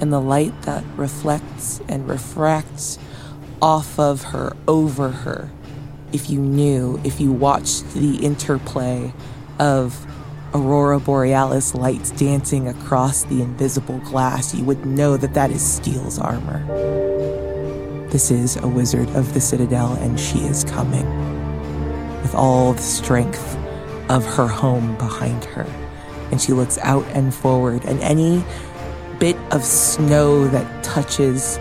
And the light that reflects and refracts off of her, over her. If you knew, if you watched the interplay of Aurora Borealis lights dancing across the invisible glass, you would know that that is Steel's armor. This is a wizard of the Citadel, and she is coming with all the strength of her home behind her. And she looks out and forward, and any bit of snow that touches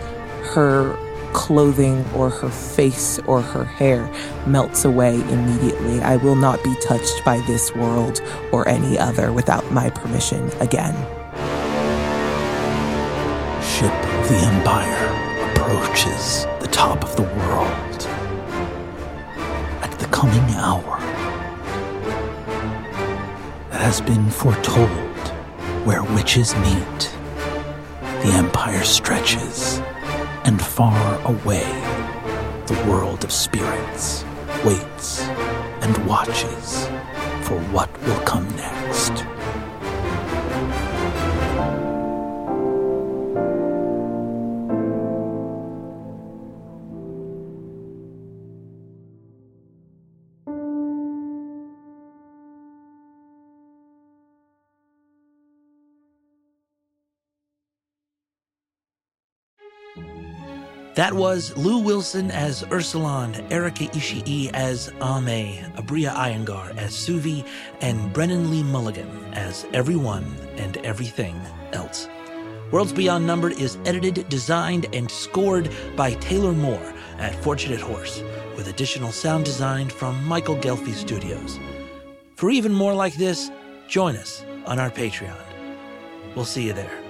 her clothing or her face or her hair melts away immediately. I will not be touched by this world or any other without my permission again. Ship the Empire approaches the top of the world at the coming hour that has been foretold where witches meet. The Empire stretches, and far away, the world of spirits waits and watches for what will come next. That was Lou Wilson as Ursulon, Erika Ishii as Ame, Aabria Iyengar as Suvi, and Brennan Lee Mulligan as everyone and everything else. Worlds Beyond Number is edited, designed, and scored by Taylor Moore at Fortunate Horse, with additional sound design from Michael Ghelfi Studios. For even more like this, join us on our Patreon. We'll see you there.